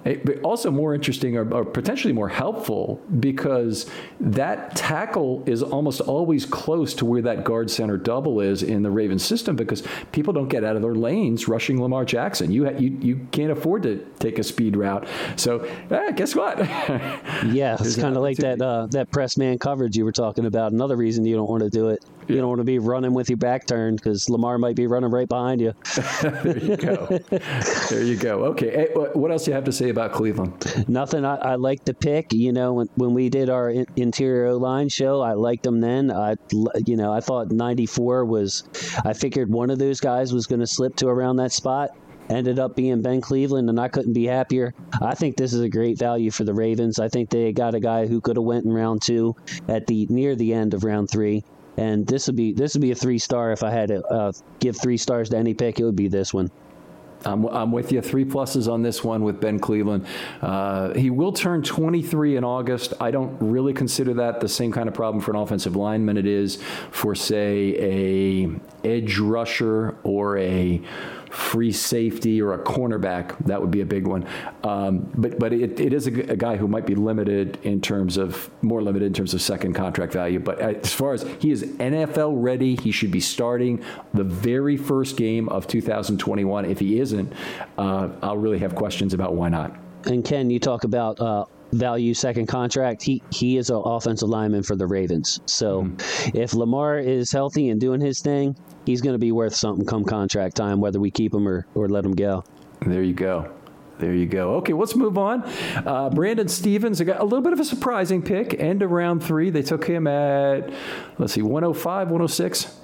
but also more interesting or, or, potentially more helpful because that tackle is almost always close to where that guard center double is in the Ravens system because people don't get out of their lanes rushing Lamar Jackson. You ha- you, you can't afford to take a speed route. So eh, guess what? yeah, it's kind of like that uh, that press man coverage you were talking about. Another reason you don't want to do it. You don't want to be running with your back turned because Lamar might be running right behind you. there you go. there you go. Okay. Eh, hey, what else do you have to say about Cleveland? Nothing. I, I like the pick. You know, when, when we did our in, interior line show, I liked them then. I, you know, I thought 94 was, I figured one of those guys was going to slip to around that spot ended up being Ben Cleveland, and I couldn't be happier. I think this is a great value for the Ravens. I think they got a guy who could have went in round two at the near the end of round three, and this would be this would be a three star if I had to uh, give three stars to any pick. It would be this one. I'm, I'm with you. Three pluses on this one with Ben Cleveland. Uh, he will turn 23 in August. I don't really consider that the same kind of problem for an offensive lineman it is for, say, a edge rusher or a free safety or a cornerback, that would be a big one. Um, but but it, it is a, a, guy who might be limited in terms of more limited in terms of second contract value. But as far as he is NFL ready, he should be starting the very first game of 2021. If he isn't, uh, I'll really have questions about why not. And Ken, you talk about uh, value second contract. He he is an offensive lineman for the Ravens. So mm-hmm. if Lamar is healthy and doing his thing, he's going to be worth something come contract time, whether we keep him or, or let him go. There you go. There you go. Okay, let's move on. Uh, Brandon Stephens got a little bit of a surprising pick. End of round three. They took him at, let's see, 105, 106.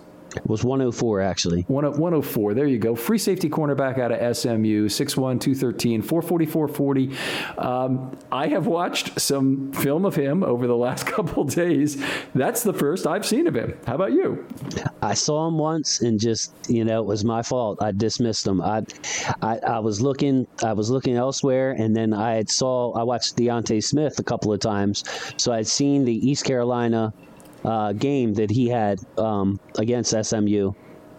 Was 104, actually. 104. There you go. Free safety cornerback out of SMU, 6'1, 213, 444 40. Um, I have watched some film of him over the last couple days. That's the first I've seen of him. How about you? I saw him once and just, you know, it was my fault. I dismissed him. I, I, I was looking, I was looking elsewhere, and then I had saw, I watched D'Ante Smith a couple of times. So I'd seen the East Carolina uh, game that he had um, against SMU,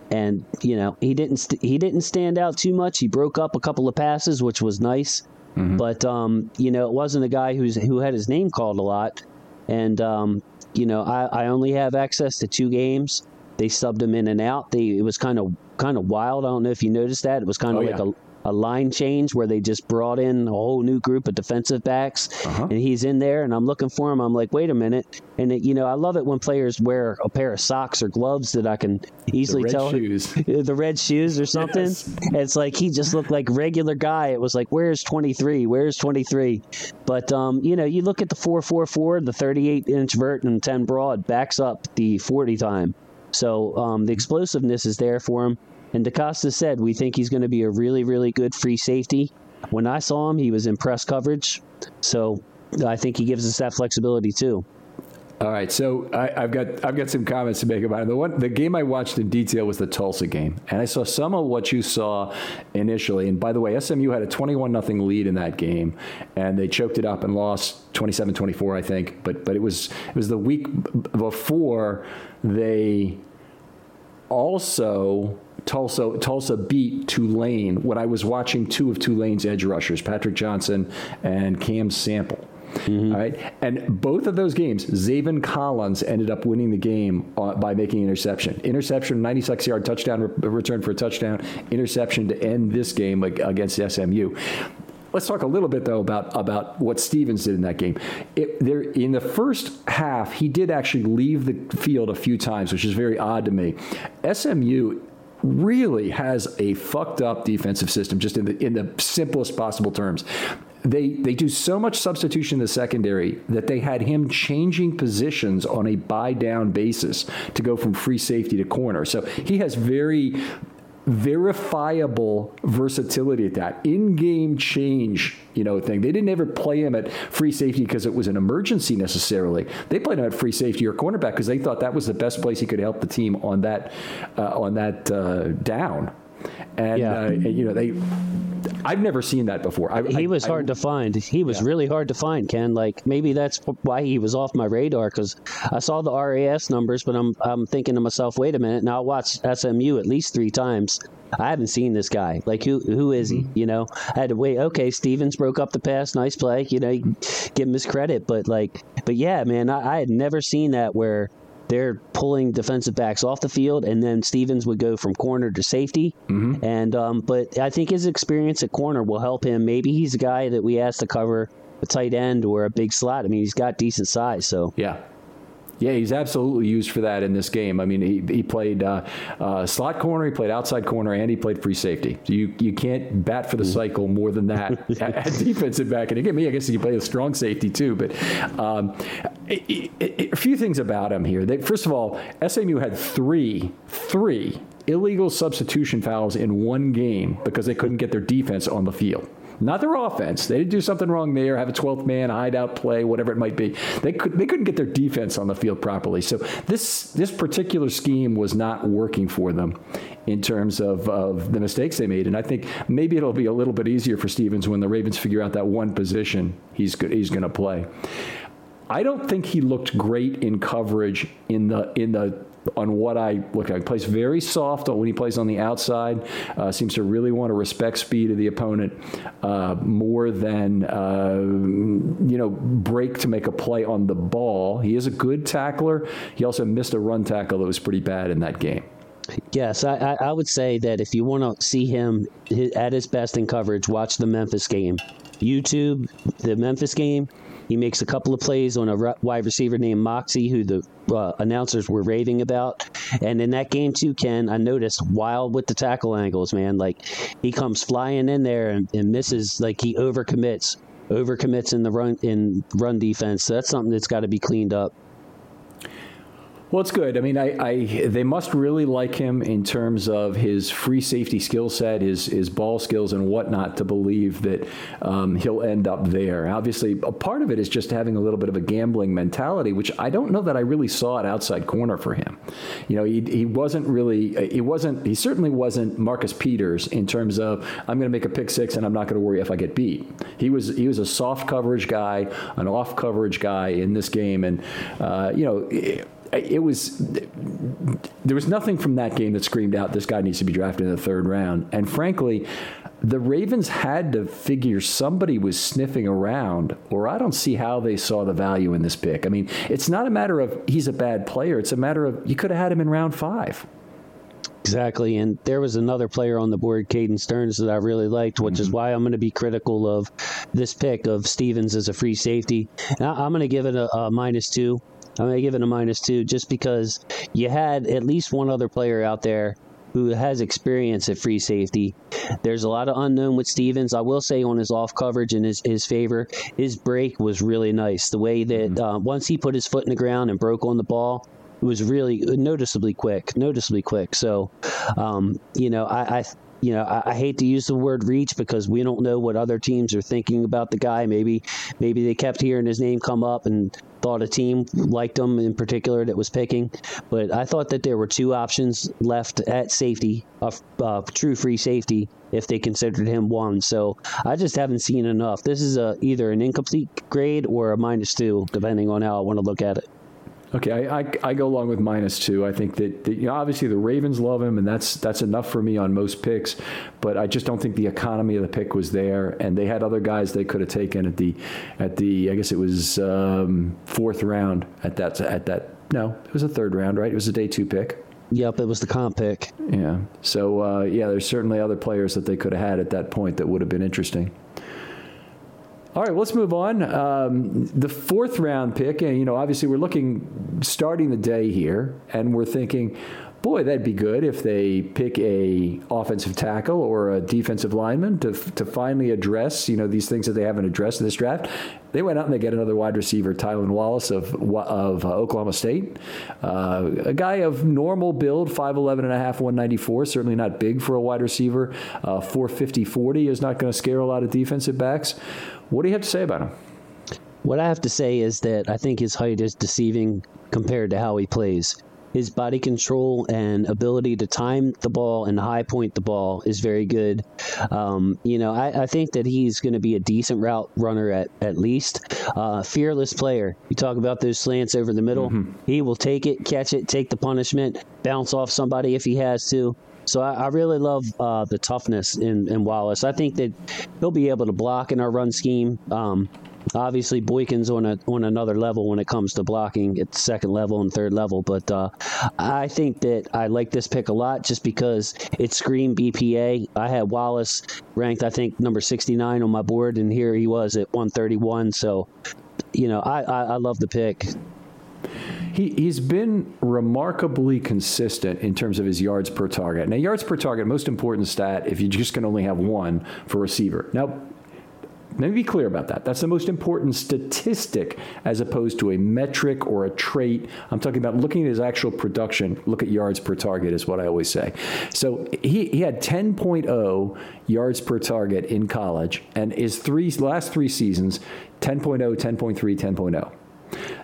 and you know he didn't st- he didn't stand out too much. He broke up a couple of passes, which was nice, mm-hmm. but um, you know it wasn't a guy who's who had his name called a lot. And um, you know I, I only have access to two games. They subbed him in and out. They it was kind of kind of wild. I don't know if you noticed that. It was kind of oh, like yeah. a a line change where they just brought in a whole new group of defensive backs, uh-huh. and he's in there, and I'm looking for him. I'm like, wait a minute, and it, you know, I love it when players wear a pair of socks or gloves that I can easily tell shoes. the red shoes or something. Yes. It's like he just looked like regular guy. It was like, where's 23? Where's 23? But um, you know, you look at the 444, the 38 inch vert and 10 broad backs up the 40 time. So um, the explosiveness is there for him. And DeCosta said, we think he's going to be a really, really good free safety. When I saw him, he was in press coverage. So I think he gives us that flexibility too. All right, so I, have got I've got some comments to make about it. The one the game I watched in detail was the Tulsa game, and I saw some of what you saw initially. And by the way, SMU had a 21 nothing lead in that game, and they choked it up and lost 27-24, I think. But but it was it was the week before they also Tulsa Tulsa beat Tulane when I was watching two of Tulane's edge rushers, Patrick Johnson and Cam Sample. Mm-hmm. All right, and both of those games, Zaven Collins ended up winning the game uh, by making an interception. Interception, 96 yard touchdown re- return for a touchdown. Interception to end this game against SMU. Let's talk a little bit though about about what Stephens did in that game. It, there in the first half, he did actually leave the field a few times, which is very odd to me. SMU really has a fucked up defensive system, just in the in the simplest possible terms. They they do so much substitution in the secondary that they had him changing positions on a buy down basis to go from free safety to corner. So he has very verifiable versatility at that. In-game change you know thing. They didn't ever play him at free safety because it was an emergency necessarily. They played him at free safety or cornerback because they thought that was the best place he could help the team on that uh, on that uh, down and yeah. uh, you know they I've never seen that before. I, he was I, hard I, to find. He was yeah. really hard to find, Ken. Like maybe that's why he was off my radar because I saw the RAS numbers, but I'm I'm thinking to myself, wait a minute, now I watched SMU at least three times. I haven't seen this guy. Like who who is he? Mm-hmm. You know, I had to wait. Okay, Stephens broke up the pass, nice play. You know, give him his credit, but like, but yeah, man, I, I had never seen that where they're pulling defensive backs off the field, and then Stephens would go from corner to safety. Mm-hmm. And um, but I think his experience at corner will help him. Maybe he's a guy that we ask to cover a tight end or a big slot. I mean, he's got decent size, so yeah. Yeah, he's absolutely used for that in this game. I mean, he, he played uh, uh, slot corner, he played outside corner, and he played free safety. So you you can't bat for the mm. cycle more than that at, at defensive back. And again, me, I guess he can play a strong safety too. But um, it, it, a few things about him here. They, first of all, SMU had three three illegal substitution fouls in one game because they couldn't get their defense on the field not their offense. They didn't do something wrong there, have a 12th man, hideout play, whatever it might be. They, could, they couldn't get their defense on the field properly. So this, this particular scheme was not working for them in terms of, of the mistakes they made. And I think maybe it'll be a little bit easier for Stephens when the Ravens figure out that one position he's, he's going to play. I don't think he looked great in coverage in the in the on what I look at. He plays very soft when he plays on the outside. Uh, seems to really want to respect speed of the opponent uh, more than uh, you know break to make a play on the ball. He is a good tackler. He also missed a run tackle that was pretty bad in that game. Yes, I, I would say that if you want to see him at his best in coverage, watch the Memphis game. YouTube, the Memphis game, he makes a couple of plays on a wide receiver named Moxie, who the uh, announcers were raving about. And in that game too, Ken, I noticed wild with the tackle angles, man. Like he comes flying in there and, and misses. Like he overcommits, overcommits in the run in run defense. So that's something that's got to be cleaned up. Well, it's good. I mean, I, I, they must really like him in terms of his free safety skill set, his his ball skills and whatnot, to believe that um, he'll end up there. Obviously, a part of it is just having a little bit of a gambling mentality, which I don't know that I really saw at outside corner for him. You know, he, he wasn't really, he wasn't, he certainly wasn't Marcus Peters in terms of I'm going to make a pick six and I'm not going to worry if I get beat. He was he was a soft coverage guy, an off coverage guy in this game, and uh, you know it was there was nothing from that game that screamed out this guy needs to be drafted in the third round. And frankly, the Ravens had to figure somebody was sniffing around, or I don't see how they saw the value in this pick. I mean, it's not a matter of he's a bad player; it's a matter of you could have had him in round five. Exactly, and there was another player on the board, Caden Sterns, that I really liked, which mm-hmm. is why I'm going to be critical of this pick of Stephens as a free safety. Now, I'm going to give it a, a minus two. I'm going to give it a minus two just because you had at least one other player out there who has experience at free safety. There's a lot of unknown with Stephens. I will say on his off coverage in his, his favor, his break was really nice. The way that mm-hmm. uh, once he put his foot in the ground and broke on the ball, it was really noticeably quick, noticeably quick. So, um, you know, I, I you know, I, I, hate to use the word reach because we don't know what other teams are thinking about the guy. Maybe, maybe they kept hearing his name come up and thought a team liked him in particular that was picking. But I thought that there were two options left at safety, a uh, true free safety, if they considered him one. So I just haven't seen enough. This is a, either an incomplete grade or a minus two, depending on how I want to look at it. Okay, I, I, I, go along with minus two. I think that, that, you know, obviously the Ravens love him, and that's that's enough for me on most picks. But I just don't think the economy of the pick was there, and they had other guys they could have taken at the at the I guess it was um, fourth round at that at that no, it was a third round, right? It was a day two pick. Yep, it was the comp pick. Yeah. So uh, yeah, there's certainly other players that they could have had at that point that would have been interesting. All right, let's move on. Um, the fourth round pick, and you know, obviously we're looking starting the day here, and we're thinking, boy, that'd be good if they pick a offensive tackle or a defensive lineman to, to finally address, you know, these things that they haven't addressed in this draft. They went out and they get another wide receiver, Tylan Wallace of of uh, Oklahoma State, uh, a guy of normal build, 5'11 and a half, 194, certainly not big for a wide receiver. Uh, 450 40 is not going to scare a lot of defensive backs. What do you have to say about him? What I have to say is that I think his height is deceiving compared to how he plays his body control and ability to time the ball and high point the ball is very good. Um, you know, I, I, think that he's going to be a decent route runner at, at least. Uh, fearless player. You talk about those slants over the middle. Mm-hmm. He will take it, catch it, take the punishment, bounce off somebody if he has to. So I, I really love uh, the toughness in, in, Wallace. I think that he'll be able to block in our run scheme. Um, Obviously, Boykin's on a on another level when it comes to blocking at second level and third level. But uh, I think that I like this pick a lot just because it screamed BPA. I had Wallace ranked, I think, number 69 on my board, and here he was at 131. So, you know, I, I, I love the pick. He, he's been remarkably consistent in terms of his yards per target. Now, yards per target, most important stat if you just can only have one for receiver. Now, let me be clear about that. That's the most important statistic as opposed to a metric or a trait. I'm talking about looking at his actual production. Look at yards per target, is what I always say. So he, he had 10.0 yards per target in college, and his three last three seasons 10.0, 10.3, 10.0.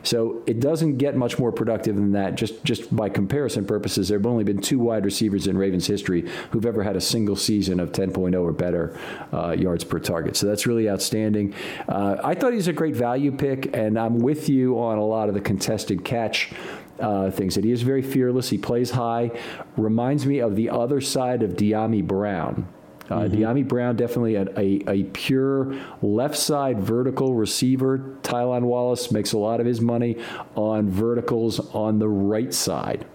So it doesn't get much more productive than that. Just just by comparison purposes, there have only been two wide receivers in Ravens history who've ever had a single season of 10.0 or better uh, yards per target. So that's really outstanding. Uh, I thought he's a great value pick, and I'm with you on a lot of the contested catch. Uh, things that he is very fearless. He plays high. Reminds me of the other side of Dyami Brown, uh, mm-hmm. Dyami Brown definitely a, a, a, pure left side vertical receiver. Tylan Wallace makes a lot of his money on verticals on the right side.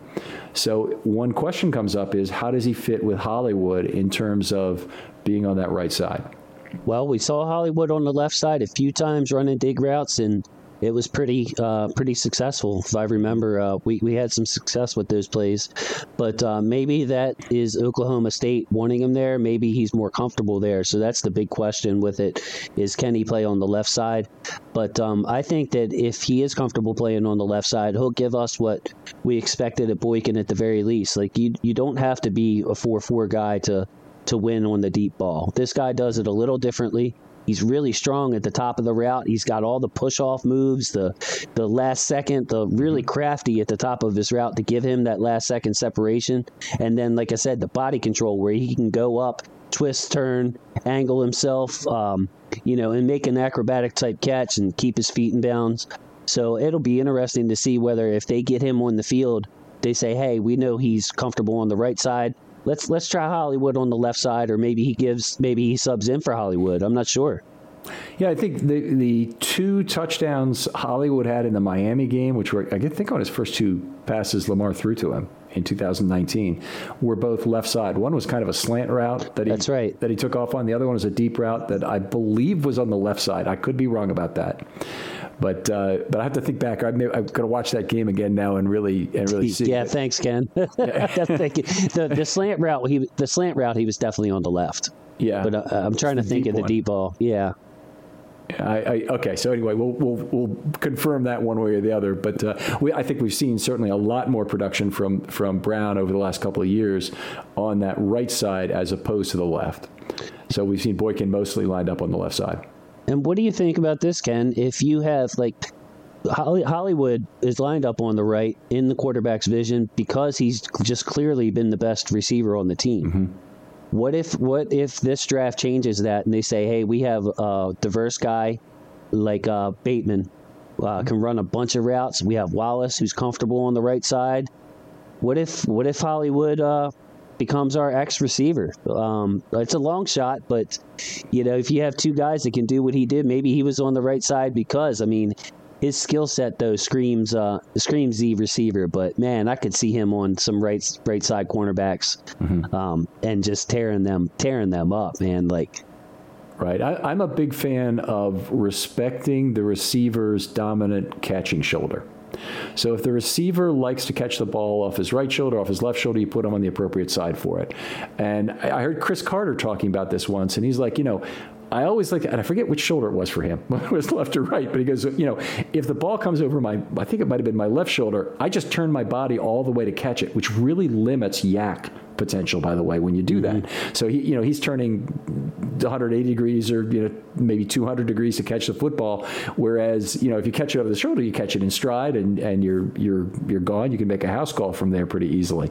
So one question comes up is how does he fit with Hollywood in terms of being on that right side? Well, we saw Hollywood on the left side a few times running dig routes, and it was pretty uh, pretty successful. If I remember, uh, we we had some success with those plays, but uh, maybe that is Oklahoma State wanting him there. Maybe he's more comfortable there. So that's the big question with it: is can he play on the left side? But um, I think that if he is comfortable playing on the left side, he'll give us what we expected at Boykin at the very least. Like you you don't have to be a four four guy to to win on the deep ball. This guy does it a little differently. He's really strong at the top of the route. He's got all the push off moves, the the last second, the really crafty at the top of his route to give him that last second separation. And then, like I said, the body control where he can go up, twist, turn, angle himself, um, you know, and make an acrobatic type catch and keep his feet in bounds. So it'll be interesting to see whether if they get him on the field, they say, "Hey, we know he's comfortable on the right side let's let's try Hollywood on the left side, or maybe he gives maybe he subs in for Hollywood. I'm not sure. Yeah, I think the the two touchdowns Hollywood had in the Miami game, which were I think on his first two passes Lamar threw to him in 2019, were both left side. One was kind of a slant route that he That's right. that he took off on. The other one was a deep route that I believe was on the left side. I could be wrong about that. But uh, but I have to think back. I'm, I'm going to watch that game again now and really and really see. Yeah, thanks, Ken. the, the slant route, he the slant route, he was definitely on the left. Yeah, but uh, I'm trying to think of the deep ball. Yeah. I, I, okay, so anyway, we'll, we'll, we'll confirm that one way or the other. But uh, we, I think we've seen certainly a lot more production from from Brown over the last couple of years on that right side as opposed to the left. So we've seen Boykin mostly lined up on the left side. And what do you think about this, Ken? If you have like Hollywood is lined up on the right in the quarterback's vision because he's just clearly been the best receiver on the team. Mm-hmm. What if what if this draft changes that and they say, hey, we have a diverse guy like uh, Bateman uh, can run a bunch of routes. We have Wallace who's comfortable on the right side. What if what if Hollywood uh, becomes our X receiver. Um, it's a long shot, but you know, if you have two guys that can do what he did, maybe he was on the right side because I mean, his skill set though screams uh, screams Z receiver. But man, I could see him on some right right side cornerbacks mm-hmm. um, and just tearing them tearing them up, man. Like. Right. I, am a big fan of respecting the receiver's dominant catching shoulder. So if the receiver likes to catch the ball off his right shoulder, off his left shoulder, you put him on the appropriate side for it. And I heard Cris Carter talking about this once, and he's like, you know, I always like, and I forget which shoulder it was for him, whether it was left or right, but he goes, you know, if the ball comes over my, I think it might have been my left shoulder, I just turn my body all the way to catch it, which really limits YAC potential, by the way, when you do mm-hmm. that. So he, you know, he's turning 180 degrees or you know maybe 200 degrees to catch the football. Whereas you know if you catch it over the shoulder, you catch it in stride and, and you're you're you're gone. You can make a house call from there pretty easily,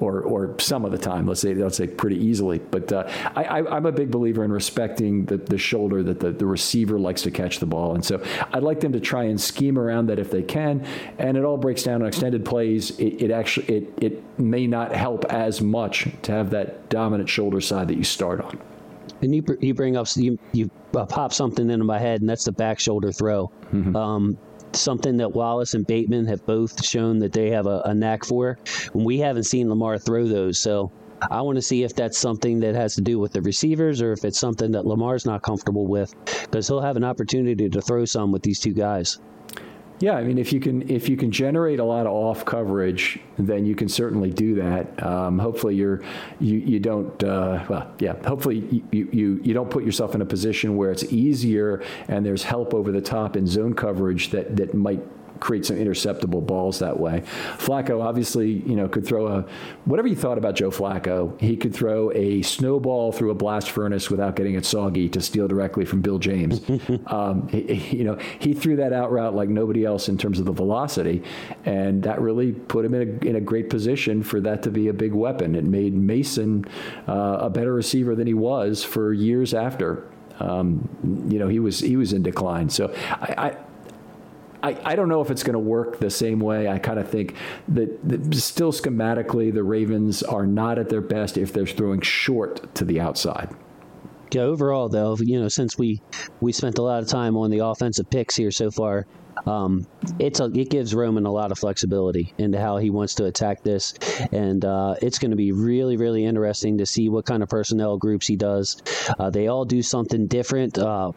or or some of the time. Let's say let's say pretty easily. But uh, I, I am a big believer in respecting the, the shoulder that the, the receiver likes to catch the ball, and so I'd like them to try and scheme around that if they can. And it all breaks down on extended plays. It, it actually it it may not help as much to have that dominant shoulder side that you start on. And you, you bring up you you uh, pop something into my head, and that's the back shoulder throw. Mm-hmm. Um, something that Wallace and Bateman have both shown that they have a, a knack for. We haven't seen Lamar throw those, so I want to see if that's something that has to do with the receivers or if it's something that Lamar's not comfortable with, because he'll have an opportunity to throw some with these two guys. Yeah, I mean, if you can if you can generate a lot of off coverage, then you can certainly do that. Um, hopefully, you're you you don't uh, well, yeah. Hopefully, you, you you don't put yourself in a position where it's easier and there's help over the top in zone coverage that that might create some interceptable balls that way. Flacco obviously, you know, could throw a whatever you thought about Joe Flacco, he could throw a snowball through a blast furnace without getting it soggy to steal directly from Bill James. um, he, you know, he threw that out route like nobody else in terms of the velocity, and that really put him in a, in a great position for that to be a big weapon. It made Mason uh, a better receiver than he was for years after. Um, you know, he was he was in decline. So I, I, I I don't know if it's going to work the same way. I kind of think that, that, still schematically, the Ravens are not at their best if they're throwing short to the outside. Yeah, overall, though, you know, since we we spent a lot of time on the offensive picks here so far, um, it's a, it gives Roman a lot of flexibility into how he wants to attack this, and uh, it's going to be really really interesting to see what kind of personnel groups he does. Uh, they all do something different. Uh,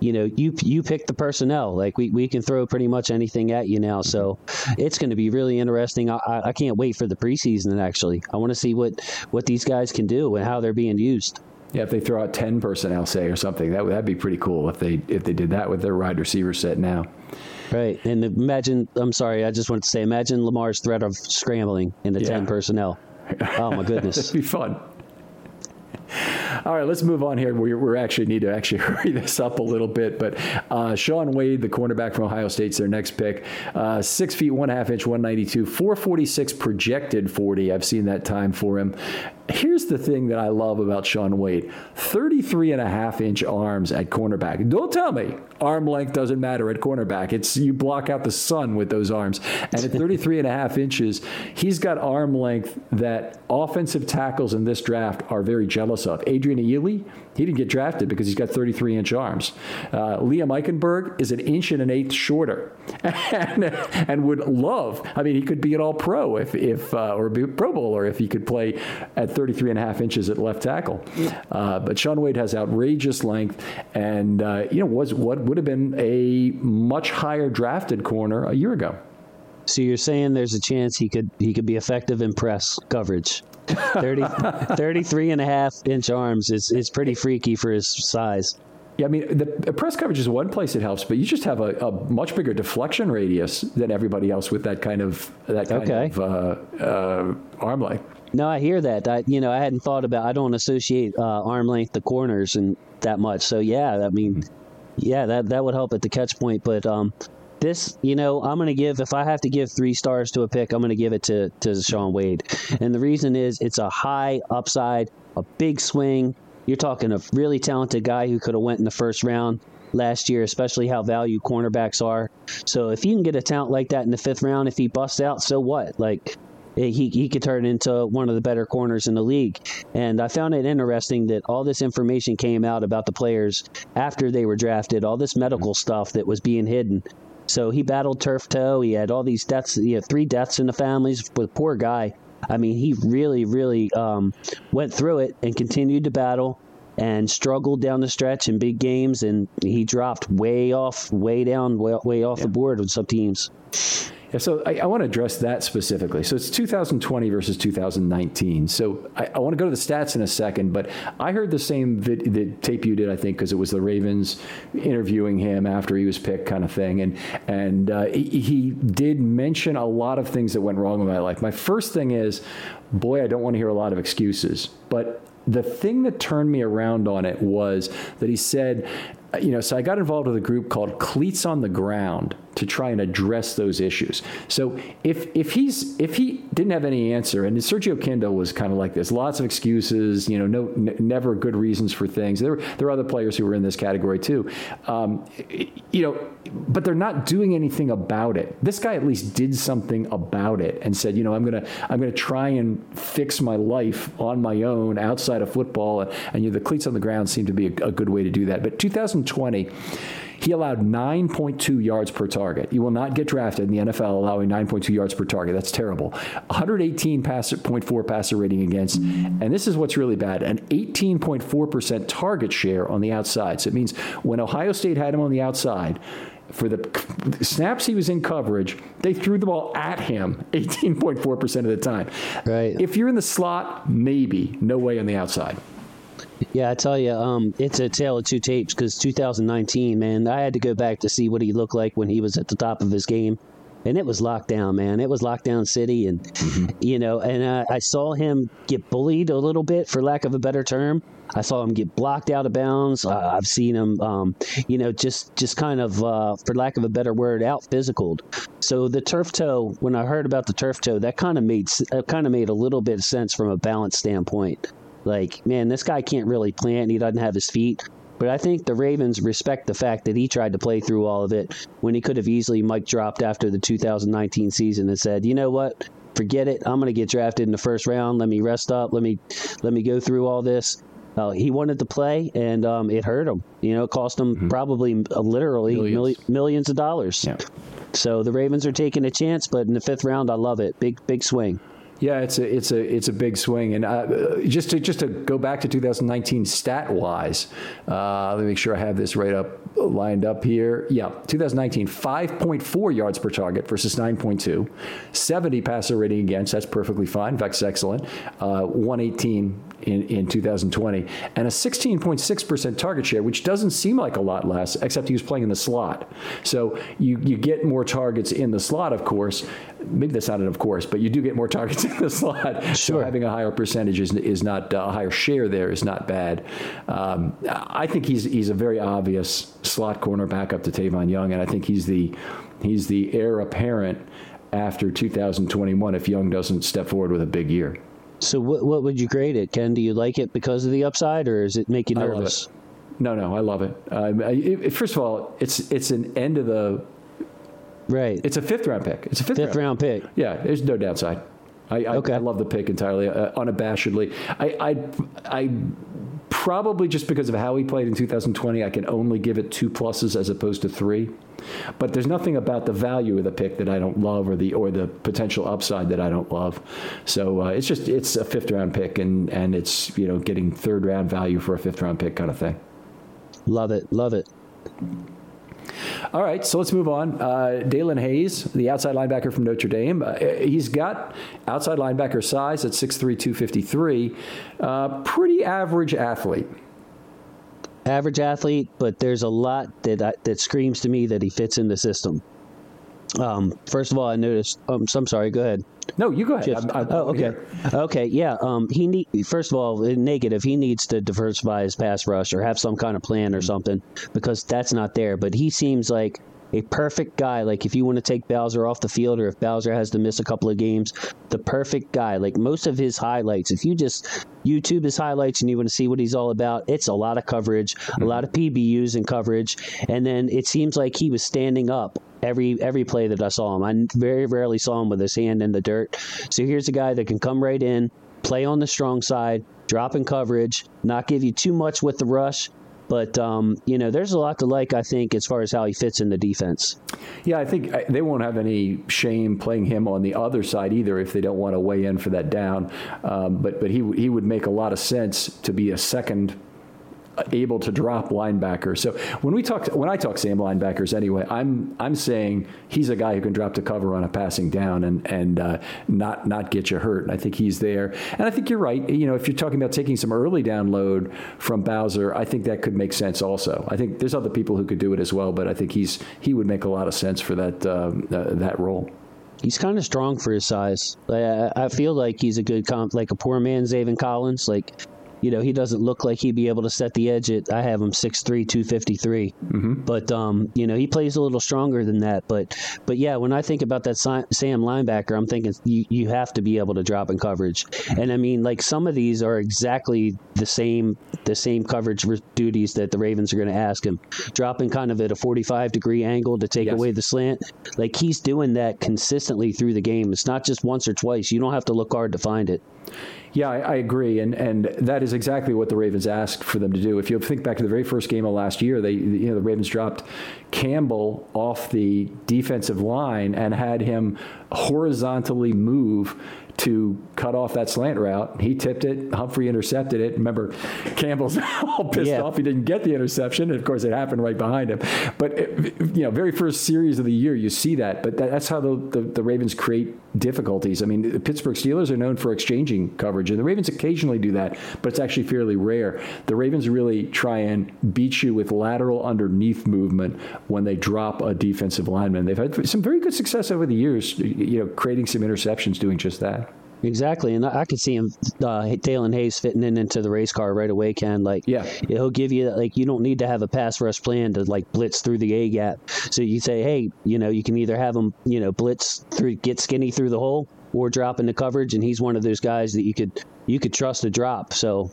you know, you you pick the personnel. Like we, we can throw pretty much anything at you now. So it's going to be really interesting. I, I can't wait for the preseason. Actually, I want to see what what these guys can do and how they're being used. Yeah, if they throw out ten personnel, say or something, that that'd be pretty cool. If they if they did that with their wide receiver set now. Right, and imagine. I'm sorry, I just wanted to say, imagine Lamar's threat of scrambling in the yeah. ten personnel. Oh my goodness, it'd be fun. All right, let's move on here. We we actually need to actually hurry this up a little bit. But uh, Shaun Wade, the cornerback from Ohio State's their next pick. Uh, six feet one half inch, one ninety two, four forty six projected forty. I've seen that time for him. Here's the thing that I love about Shaun Wade 33 and a half inch arms at cornerback. Don't tell me arm length doesn't matter at cornerback. It's you block out the sun with those arms. And at 33 and a half inches, he's got arm length that offensive tackles in this draft are very jealous of. Adrian Ealy, he didn't get drafted because he's got 33 inch arms. Uh, Liam Eichenberg is an inch and an eighth shorter and, and would love, I mean, he could be an all pro if, if uh, or be Pro Bowler if he could play at 33 and a half inches at left tackle. Uh, but Shaun Wade has outrageous length and, uh, you know, was what would have been a much higher drafted corner a year ago. So you're saying there's a chance he could he could be effective in press coverage. 30, 33 and a half inch arms is, is pretty freaky for his size. Yeah, I mean, the, press coverage is one place it helps, but you just have a, a, much bigger deflection radius than everybody else with that kind of that kind okay. of uh, uh, arm length. No, I hear that. I, you know, I hadn't thought about. I don't associate uh, arm length the corners and that much. So yeah, I mean, yeah, that that would help at the catch point. But um, this, you know, I'm going to give, if I have to give three stars to a pick, I'm going to give it to, to Shaun Wade. And the reason is it's a high upside, a big swing. You're talking a really talented guy who could have went in the first round last year, especially how value cornerbacks are. So if you can get a talent like that in the fifth round, if he busts out, so what? Like, eh, he, he could turn into one of the better corners in the league. And I found it interesting that all this information came out about the players after they were drafted, all this medical stuff that was being hidden. So he battled turf toe. He had all these deaths. He had three deaths in the families. With poor guy. I mean, he really, really um, went through it and continued to battle. and struggled down the stretch in big games, and he dropped way off, way down, way, way off yeah. the board with some teams. So I, I, want to address that specifically. So it's 2020 versus 2019. So I, I want to go to the stats in a second, but I heard the same vid, the tape you did, I think, because it was the Ravens interviewing him after he was picked, kind of thing, and and uh, he, he did mention a lot of things that went wrong in my life. My first thing is, boy, I don't want to hear a lot of excuses, but the thing that turned me around on it was that he said, you know, so I got involved with a group called Cleats on the Ground to try and address those issues. So if if he's if he didn't have any answer, and Sergio Kindle was kind of like this, lots of excuses, you know, no n- never good reasons for things. There there are other players who were in this category too, um, you know, but they're not doing anything about it. This guy at least did something about it and said, you know, I'm gonna I'm gonna try and fix my life on my own outside of football, and, and you know, the cleats on the ground seem to be a, a good way to do that. But 2020 he allowed 9.2 yards per target. You will not get drafted in the NFL allowing 9.2 yards per target. That's terrible. 118 passer, 0.4 passer rating against, and this is what's really bad, an 18.4% target share on the outside. So it means when Ohio State had him on the outside, for the snaps he was in coverage, they threw the ball at him 18.4% of the time. Right. If you're in the slot, maybe, no way on the outside. Yeah, I tell you, um, it's a tale of two tapes because 2019, man, I had to go back to see what he looked like when he was at the top of his game. And it was lockdown, man. It was lockdown city. And, mm-hmm. you know, and uh, I saw him get bullied a little bit, for lack of a better term. I saw him get blocked out of bounds. Uh, I've seen him, um, you know, just just kind of, uh, for lack of a better word, out physicaled. So the turf toe, when I heard about the turf toe, that kind of made uh, kind of made a little bit of sense from a balance standpoint. Like, man, this guy can't really plant. He doesn't have his feet. But I think the Ravens respect the fact that he tried to play through all of it when he could have easily Mike dropped after the 2019 season and said, you know what, forget it. I'm going to get drafted in the first round. Let me rest up. Let me let me go through all this. Uh, he wanted to play, and um, it hurt him. You know, it cost him mm-hmm. probably uh, literally millions. millions of dollars. Yeah. So the Ravens are taking a chance, but in the fifth round, I love it. Big big swing. Yeah, it's a it's a it's a big swing, and uh, just to just to go back to 2019 stat wise, uh, let me make sure I have this right up lined up here. Yeah, 2019 5.4 yards per target versus 9.2, 70 passer rating against. That's perfectly fine. In fact, it's excellent. Uh, 118 in, in 2020, and a 16.6% target share, which doesn't seem like a lot less, except he was playing in the slot. So you, you get more targets in the slot, of course. Maybe that's not an of course, but you do get more targets in the slot. Sure. So having a higher percentage is, is not, uh, a higher share there is not bad. Um, I think he's, he's a very obvious slot corner backup to Tavon Young, and I think he's the, he's the heir apparent after 2021 if Young doesn't step forward with a big year. So what what would you grade it, Ken? Do you like it because of the upside, or is it make you nervous? No, no, I love it. Um, it, First of all, it's it's an end of the right. It's a fifth round pick. It's a fifth, fifth round. round pick. Yeah, there's no downside. I, I, okay. I love the pick entirely, uh, unabashedly. I, I, I probably just because of how he played in 2020, I can only give it two pluses as opposed to three. But there's nothing about the value of the pick that I don't love, or the or the potential upside that I don't love. So uh, it's just it's a fifth round pick, and and it's you know getting third round value for a fifth round pick kind of thing. Love it, love it. All right, so let's move on. Uh, Daelin Hayes, the outside linebacker from Notre Dame, uh, he's got outside linebacker size at 6'3", 253. Uh, pretty average athlete. Average athlete, but there's a lot that that screams to me that he fits in the system. Um, first of all, I noticed. Um, so I'm sorry. Go ahead. No, you go ahead. I'm, I'm oh, okay. Here. Okay. Yeah. Um, he need first of all, negative. He needs to diversify his pass rush or have some kind of plan or mm-hmm. something because that's not there. But he seems like a perfect guy. Like if you want to take Bowser off the field, or if Bowser has to miss a couple of games, the perfect guy. Like most of his highlights, if you just YouTube his highlights and you want to see what he's all about, it's a lot of coverage, mm-hmm. a lot of PBUs and coverage, and then it seems like he was standing up every every play that I saw him. I very rarely saw him with his hand in the dirt. So here's a guy that can come right in, play on the strong side, drop in coverage, not give you too much with the rush, but um, you know, there's a lot to like. I think as far as how he fits in the defense. Yeah, I think they won't have any shame playing him on the other side either if they don't want to weigh in for that down. Um, but but he he would make a lot of sense to be a second able to drop linebackers. So when we talk, when I talk Sam linebackers anyway, I'm I'm saying he's a guy who can drop to cover on a passing down and and uh, not not get you hurt. And I think he's there. And I think you're right. You know, if you're talking about taking some early down load from Bowser, I think that could make sense also. I think there's other people who could do it as well, but I think he's he would make a lot of sense for that um, uh, that role. He's kind of strong for his size. I, I feel like he's a good comp, like a poor man, Zaven Collins. Like you know, he doesn't look like he'd be able to set the edge at, I have him 6'3", 253. Mm-hmm. But, um, you know, he plays a little stronger than that. But, but yeah, when I think about that Sam linebacker, I'm thinking you, you have to be able to drop in coverage. And I mean, like some of these are exactly the same, the same coverage duties that the Ravens are going to ask him. Dropping kind of at a 45 degree angle to take yes. away the slant. Like he's doing that consistently through the game. It's not just once or twice. You don't have to look hard to find it. Yeah, I, I, agree, and and that is exactly what the Ravens asked for them to do. If you think back to the very first game of last year, they you know the Ravens dropped Campbell off the defensive line and had him horizontally move to cut off that slant route. He tipped it. Humphrey intercepted it. Remember, Campbell's all pissed yeah. off he didn't get the interception. And of course, it happened right behind him. But it, you know, very first series of the year, you see that. But that, that's how the, the, the Ravens create difficulties. I mean, the Pittsburgh Steelers are known for exchanging coverage, and the Ravens occasionally do that, but it's actually fairly rare. The Ravens really try and beat you with lateral underneath movement when they drop a defensive lineman. They've had some very good success over the years, you know, creating some interceptions doing just that. Exactly, and I could see him, uh, Daelin Hayes, fitting in into the race car right away. Ken, like, yeah, he'll give you like you don't need to have a pass rush plan to like blitz through the A gap. So you say, hey, you know, you can either have him, you know, blitz through, get skinny through the hole, or drop into coverage, and he's one of those guys that you could you could trust to drop. So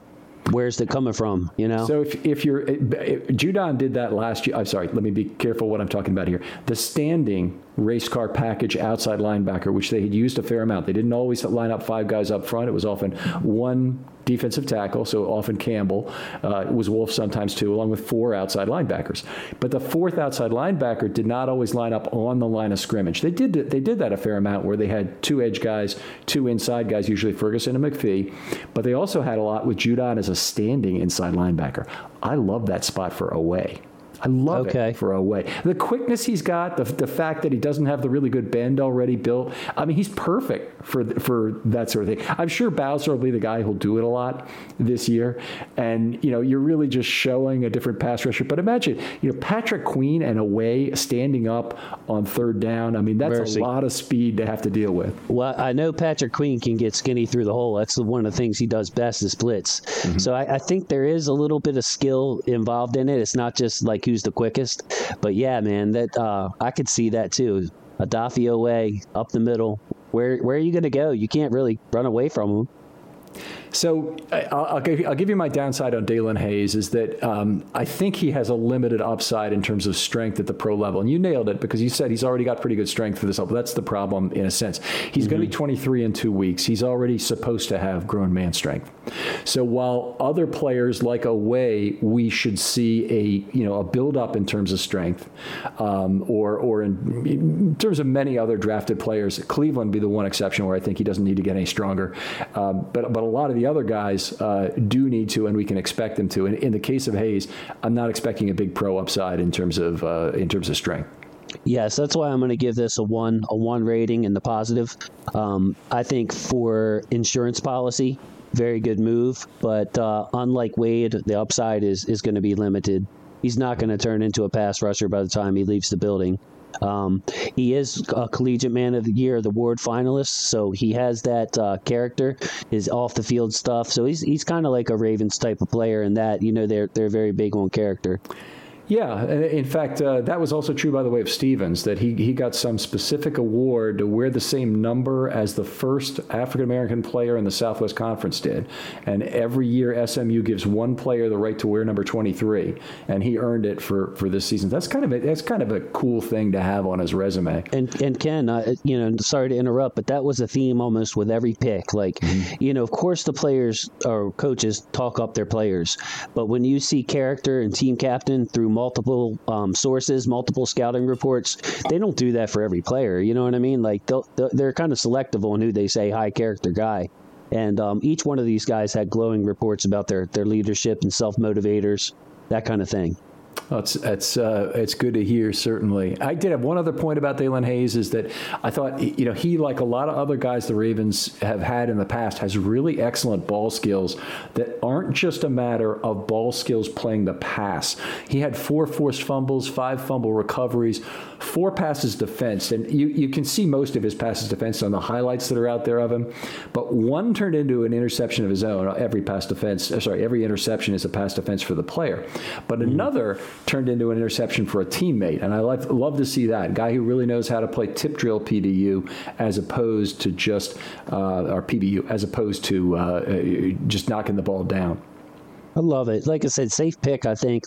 where's it coming from? You know. So if, if you're if Judon did that last year. I'm sorry. Let me be careful what I'm talking about here. The standing race car package outside linebacker, which they had used a fair amount. They didn't always line up five guys up front. It was often one defensive tackle, so often Campbell. Uh, was Wolfe sometimes too, along with four outside linebackers. But the fourth outside linebacker did not always line up on the line of scrimmage. They did they did that a fair amount where they had two edge guys, two inside guys, usually Ferguson and McPhee. But they also had a lot with Judon as a standing inside linebacker. I love that spot for Oweh. I love okay. it for Oweh. The quickness he's got, the, the fact that he doesn't have the really good bend already built. I mean, he's perfect for for that sort of thing. I'm sure Bowser will be the guy who'll do it a lot this year. And you know, you're really just showing a different pass rusher. But imagine, you know, Patrick Queen and Oweh standing up on third down. I mean, that's Mercy. a lot of speed to have to deal with. Well, I know Patrick Queen can get skinny through the hole. That's one of the things he does best is blitz. Mm-hmm. So I, I think there is a little bit of skill involved in it. It's not just like the quickest. But yeah, man, that uh, I could see that too. Odafe Oweh up the middle. Where where are you going to go? You can't really run away from him. So I'll, I'll, give, I'll, give, you my downside on Daelin Hayes is that um, I think he has a limited upside in terms of strength at the pro level. And you nailed it because you said he's already got pretty good strength for this level. That's the problem in a sense. He's mm-hmm. going to be 23 in two weeks. He's already supposed to have grown man strength. So while other players like Oweh, we should see a you know a build up in terms of strength, um, or or in, in, terms of many other drafted players, Cleveland be the one exception where I think he doesn't need to get any stronger. Um, but but a lot of the other guys uh, do need to, and we can expect them to. And in the case of Hayes, I'm not expecting a big pro upside in terms of uh, in terms of strength. Yes, that's why I'm going to give this a one a one rating in the positive. Um, I think for insurance policy, very good move, but uh, unlike Wade, the upside is is going to be limited. He's not going to turn into a pass rusher by the time he leaves the building. Um, he is a collegiate man of the year, the Ward finalist, so he has that uh, character, his off the field stuff. So he's he's kind of like a Ravens type of player in that you know they're they're very big on character. Yeah, in fact, uh, that was also true, by the way, of Stephens, that he, he got some specific award to wear the same number as the first African American player in the Southwest Conference did. And every year, SMU gives one player the right to wear number 23, and he earned it for, for this season. That's kind of a, that's kind of a cool thing to have on his resume. And and Ken, uh, you know, sorry to interrupt, but that was a theme almost with every pick. Like, mm-hmm. you know, of course, the players or coaches talk up their players, but when you see character and team captain through multiple um, sources, multiple scouting reports. They don't do that for every player. You know what I mean? Like they're kind of selective on who they say high character guy. And um, each one of these guys had glowing reports about their, their leadership and self motivators, that kind of thing. Well, it's it's uh, it's good to hear. Certainly, I did have one other point about Daelin Hayes is that I thought you know he like a lot of other guys the Ravens have had in the past has really excellent ball skills that aren't just a matter of ball skills playing the pass. He had four forced fumbles, five fumble recoveries, four passes defense, and you you can see most of his passes defense on the highlights that are out there of him. But one turned into an interception of his own. Every pass defense, uh, sorry, every interception is a pass defense for the player. But mm-hmm. another turned into an interception for a teammate. And I love, love to see that. guy who really knows how to play tip drill PDU as opposed to just, uh, or PBU, as opposed to uh, just knocking the ball down. I love it. Like I said, safe pick, I think.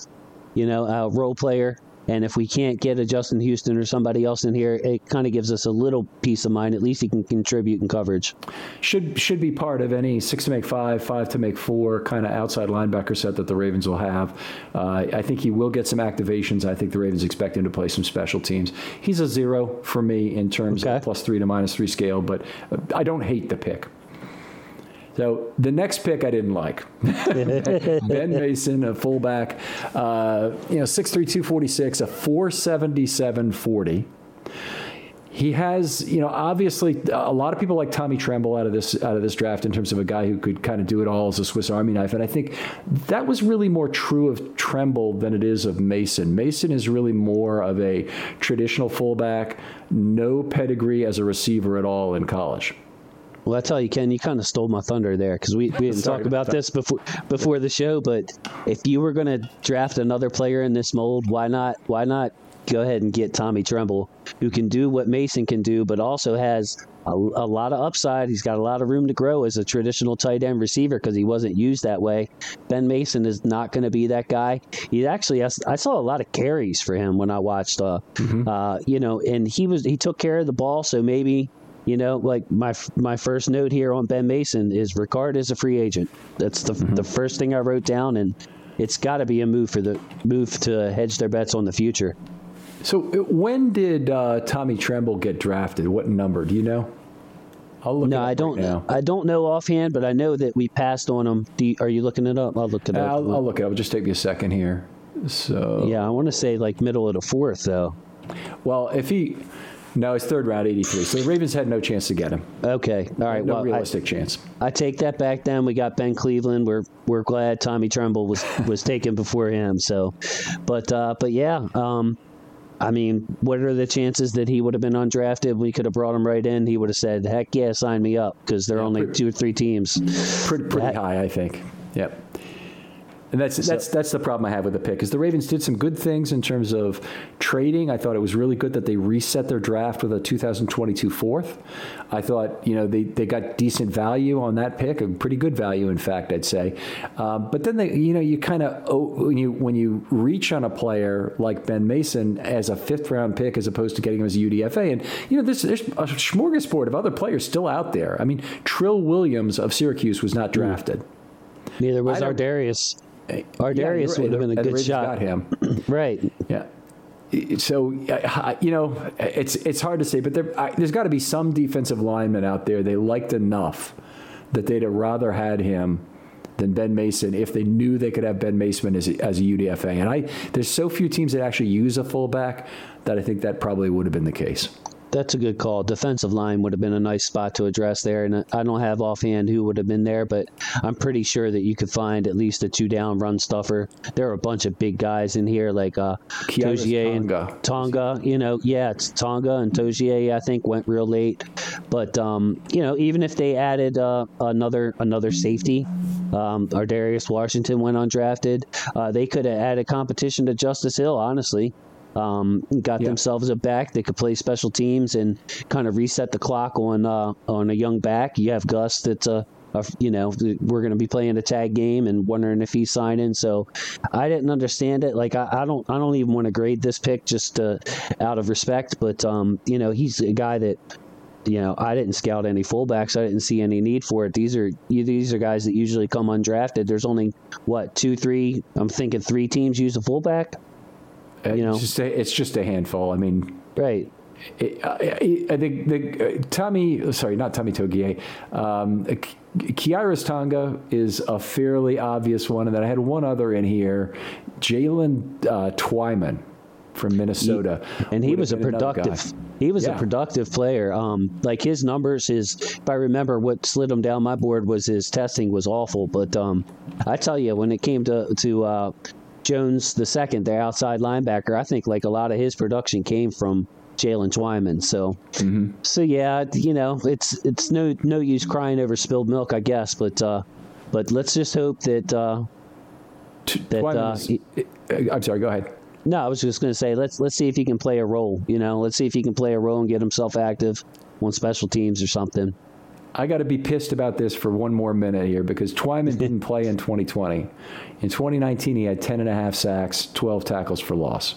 You know, a role player and if we can't get a Justin Houston or somebody else in here, it kind of gives us a little peace of mind. At least he can contribute in coverage. Should should be part of any six to make five, five to make four kind of outside linebacker set that the Ravens will have. Uh, I think he will get some activations. I think the Ravens expect him to play some special teams. He's a zero for me in terms okay. of plus three to minus three scale, but I don't hate the pick. So the next pick I didn't like. ben Mason, a fullback, uh, you know, 6'3", 246, a 477 40 he has, you know, obviously a lot of people like Tommy Tremble out of this out of this draft in terms of a guy who could kind of do it all as a Swiss Army knife, and I think that was really more true of Tremble than it is of Mason. Mason is really more of a traditional fullback, no pedigree as a receiver at all in college. Well, I tell you, Ken, you kind of stole my thunder there because we, we didn't talk about this before before the show. But if you were going to draft another player in this mold, why not? Why not go ahead and get Tommy Tremble, who can do what Mason can do, but also has a, a lot of upside. He's got a lot of room to grow as a traditional tight end receiver because he wasn't used that way. Ben Mason is not going to be that guy. He actually, has, I saw a lot of carries for him when I watched. Uh, mm-hmm. uh, you know, and he was he took care of the ball, so maybe you know, like my my first note here on Ben Mason is Ricard is a free agent. That's the mm-hmm. the first thing I wrote down, and it's got to be a move for the move to hedge their bets on the future. So uh, when did uh, Tommy Tremble get drafted? What number do you know? I'll look. No, I don't. Right I don't know offhand, but I know that we passed on him. You, are you looking it up? I'll look it up. I'll, I'll look it up. It'll just take me a second here. So yeah, I want to say like middle of the fourth though. Well, if he no, it's third round, 83. So the Ravens had no chance to get him. Okay. All right. No well, realistic I, chance. I take that back then. We got Ben Cleveland. We're we're glad Tommy Tremble was was taken before him. So, but uh, but yeah. Um, I mean, what are the chances that he would have been undrafted? We could have brought him right in. He would have said, "Heck yeah, sign me up," because there are yeah, only pretty, two or three teams. Pretty, pretty that, high, I think. Yep. And that's so, that's that's the problem I have with the pick. Is the Ravens did some good things in terms of trading. I thought it was really good that they reset their draft with a 2022 fourth. I thought you know they, they got decent value on that pick, a pretty good value in fact, I'd say. Um, but then they you know you kind of oh, when you when you reach on a player like Ben Mason as a fifth round pick as opposed to getting him as a UDFA, and you know there's there's a smorgasbord of other players still out there. I mean Trill Williams of Syracuse was not drafted. Neither was Ar'Darius. Ar'Darius yeah, would have been a good shot. Got him right. Yeah. So you know, it's it's hard to say, but there, there's got to be some defensive lineman out there they liked enough that they'd have rather had him than Ben Mason if they knew they could have Ben Mason as as a UDFA. And I there's so few teams that actually use a fullback that I think that probably would have been the case that's a good call. Defensive line would have been a nice spot to address there, and I don't have offhand who would have been there, but I'm pretty sure that you could find at least a two down run stuffer. There are a bunch of big guys in here like uh, Togiai and Tonga. You know, yeah, it's Tonga and Togiai. I think went real late, but um, you know, even if they added uh, another another safety, um, Darius Washington went undrafted. Uh, they could have added competition to Justice Hill. Honestly, um, got yeah. themselves a back that could play special teams and kind of reset the clock on uh, on a young back. You have Gus that's a, a you know we're going to be playing a tag game and wondering if he's signing. So I didn't understand it. Like I, I don't I don't even want to grade this pick just uh, out of respect, but um, you know he's a guy that you know, I didn't scout any fullbacks. I didn't see any need for it. These are these are guys that usually come undrafted. There's only what two, three. I'm thinking three teams use a fullback. Uh, you know, it's just a, it's just a handful. I mean, right. I, I, think the, uh, Tommy, sorry, not Tommy Togiai, um, Khyiris Tonga is a fairly obvious one, and then I had one other in here, Jalen uh, Twyman from Minnesota, he, and he was a productive. He was yeah. a productive player. Um, like his numbers, his if I remember what slid him down my board was his testing was awful. But um, I tell you, when it came to to uh, Jones the second, the outside linebacker, I think like a lot of his production came from Jalen Twyman. So, mm-hmm. so yeah, you know, it's it's no no use crying over spilled milk, I guess. But uh, but let's just hope that uh, that uh, is, I'm sorry. Go ahead. No, I was just going to say let's let's see if he can play a role. You know, let's see if he can play a role and get himself active on special teams or something. I got to be pissed about this for one more minute here because Twyman didn't play in 2020. In 2019, he had 10 and a half sacks, 12 tackles for loss.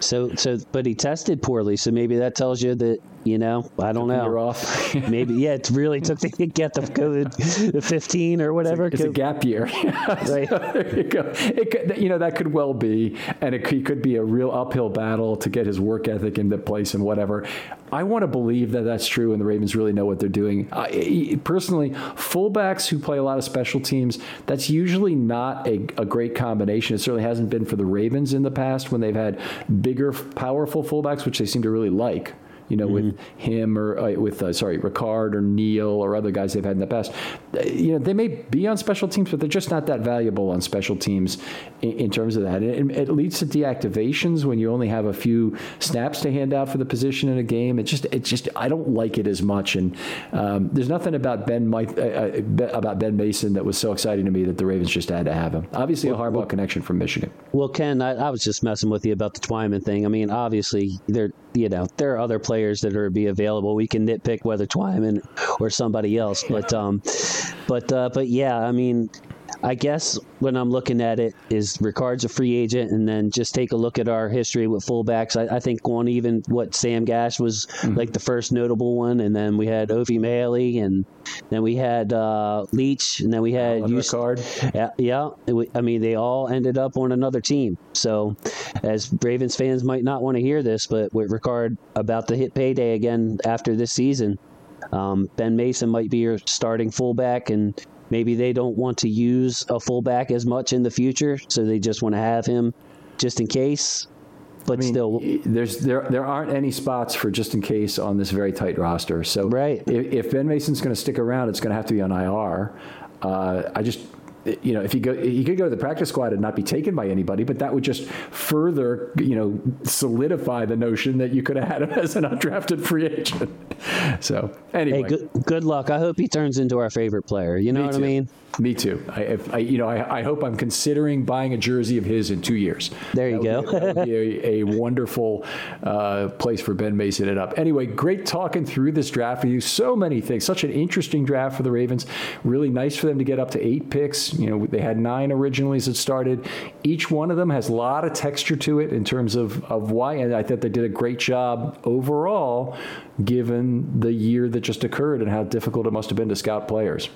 So, so, but he tested poorly. So maybe that tells you that you know, I don't know. Off. maybe yeah. It really took to get the COVID, the 15 or whatever. It's a, it's a gap year. right. there you go. It could, you know, that could well be, and it could, could be a real uphill battle to get his work ethic into place and whatever. I want to believe that that's true, and the Ravens really know what they're doing. I, personally, fullbacks who play a lot of special teams, that's usually not a, a great combination. It certainly hasn't been for the Ravens in the past when they've had bigger, powerful fullbacks, which they seem to really like you know, mm-hmm. with him or uh, with, uh, sorry, Ricard or Neil or other guys they've had in the past. Uh, you know, they may be on special teams, but they're just not that valuable on special teams in, in terms of that. It, it, leads to deactivations when you only have a few snaps to hand out for the position in a game. It just, it just, I don't like it as much. And um, there's nothing about Ben, uh, uh about Ben Mason that was so exciting to me that the Ravens just had to have him. Obviously, well, a Harbaugh well, connection from Michigan. Well, Ken, I, I was just messing with you about the Twyman thing. I mean, obviously, there, you know, there are other players players that are be available. We can nitpick whether Twyman or somebody else, but um, but uh, but yeah, I mean, I guess when I'm looking at it is Ricard's a free agent, and then just take a look at our history with fullbacks. I, I think on even what Sam Gash was mm-hmm. like the first notable one, and then we had Ovie Mughelli, and then we had uh, Leach, and then we had Alan Ricard. Yeah, yeah. I mean, they all ended up on another team. So, as Ravens fans might not want to hear this, but with Ricard about to hit payday again after this season, um, Ben Mason might be your starting fullback, and maybe they don't want to use a fullback as much in the future, so they just want to have him just in case. But I mean, still, there's there there aren't any spots for just in case on this very tight roster. So right. if, if Ben Mason's going to stick around, it's going to have to be on IR. Uh, I just you know, if he go, he could go to the practice squad and not be taken by anybody, but that would just further, you know, solidify the notion that you could have had him as an undrafted free agent. So anyway, hey, good, good luck. I hope he turns into our favorite player. You know Me what too. I mean? Me too. I, if, I you know, I, I, hope I'm considering buying a jersey of his in two years. There you that go. Be, be a, a wonderful uh, place for Ben Mason it up. Anyway, great talking through this draft with you. So many things. Such an interesting draft for the Ravens. Really nice for them to get up to eight picks. You know, they had nine originally as it started. Each one of them has a lot of texture to it in terms of, of why. And I thought they did a great job overall, given the year that just occurred and how difficult it must have been to scout players.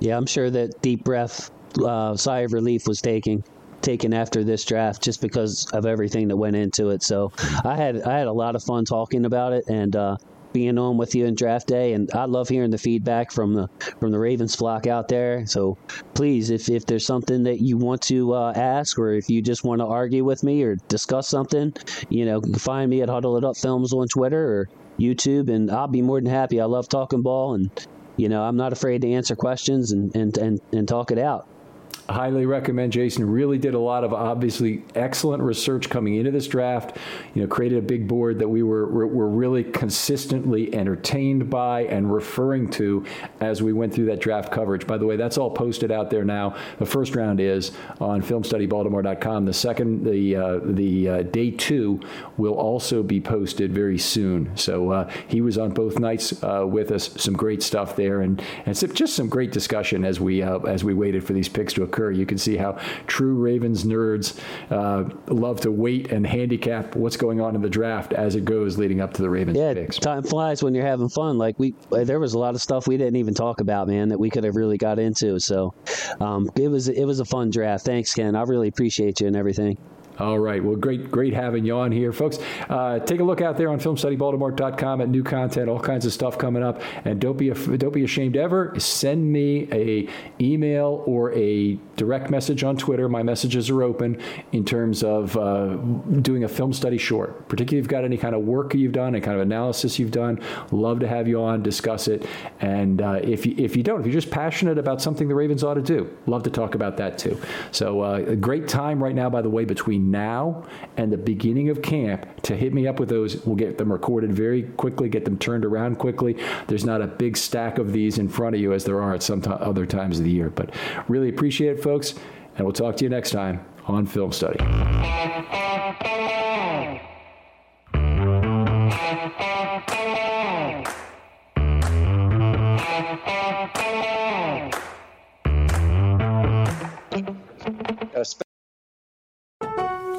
Yeah, I'm sure that deep breath, uh, sigh of relief was taking taken after this draft just because of everything that went into it. So I had I had a lot of fun talking about it and uh, being on with you in draft day. And I love hearing the feedback from the from the Ravens flock out there. So please, if if there's something that you want to uh, ask or if you just want to argue with me or discuss something, you know, find me at Huddle It Up Films on Twitter or YouTube, and I'll be more than happy. I love talking ball and you know, I'm not afraid to answer questions and, and, and, and talk it out highly recommend Jason. Really did a lot of obviously excellent research coming into this draft. You know, created a big board that we were were, really consistently entertained by and referring to as we went through that draft coverage. By the way, that's all posted out there now. The first round is on FilmStudyBaltimore.com. The second, the uh, the uh, day two, will also be posted very soon. So uh, he was on both nights uh, with us. Some great stuff there, and and just some great discussion as we uh, as we waited for these picks to occur occur. You can see how true Ravens nerds uh, love to wait and handicap what's going on in the draft as it goes leading up to the Ravens yeah, picks. time flies when you're having fun. Like we, there was a lot of stuff we didn't even talk about, man, that we could have really got into. So um, it was it was a fun draft. Thanks, Ken. I really appreciate you and everything. All right. Well, great, great having you on here, folks. Uh, take a look out there on FilmStudyBaltimore.com at new content, all kinds of stuff coming up. And don't be don't be ashamed ever. Send me a email or a direct message on Twitter. My messages are open in terms of uh, doing a film study short. Particularly if you've got any kind of work you've done, any kind of analysis you've done. Love to have you on, discuss it. And uh, if you, if you don't, if you're just passionate about something the Ravens ought to do, love to talk about that too. So uh, a great time right now, by the way, between now and the beginning of camp to hit me up with those. We'll get them recorded very quickly, get them turned around quickly. There's not a big stack of these in front of you as there are at some t- other times of the year. But really appreciate it, folks. And we'll talk to you next time on Film Study.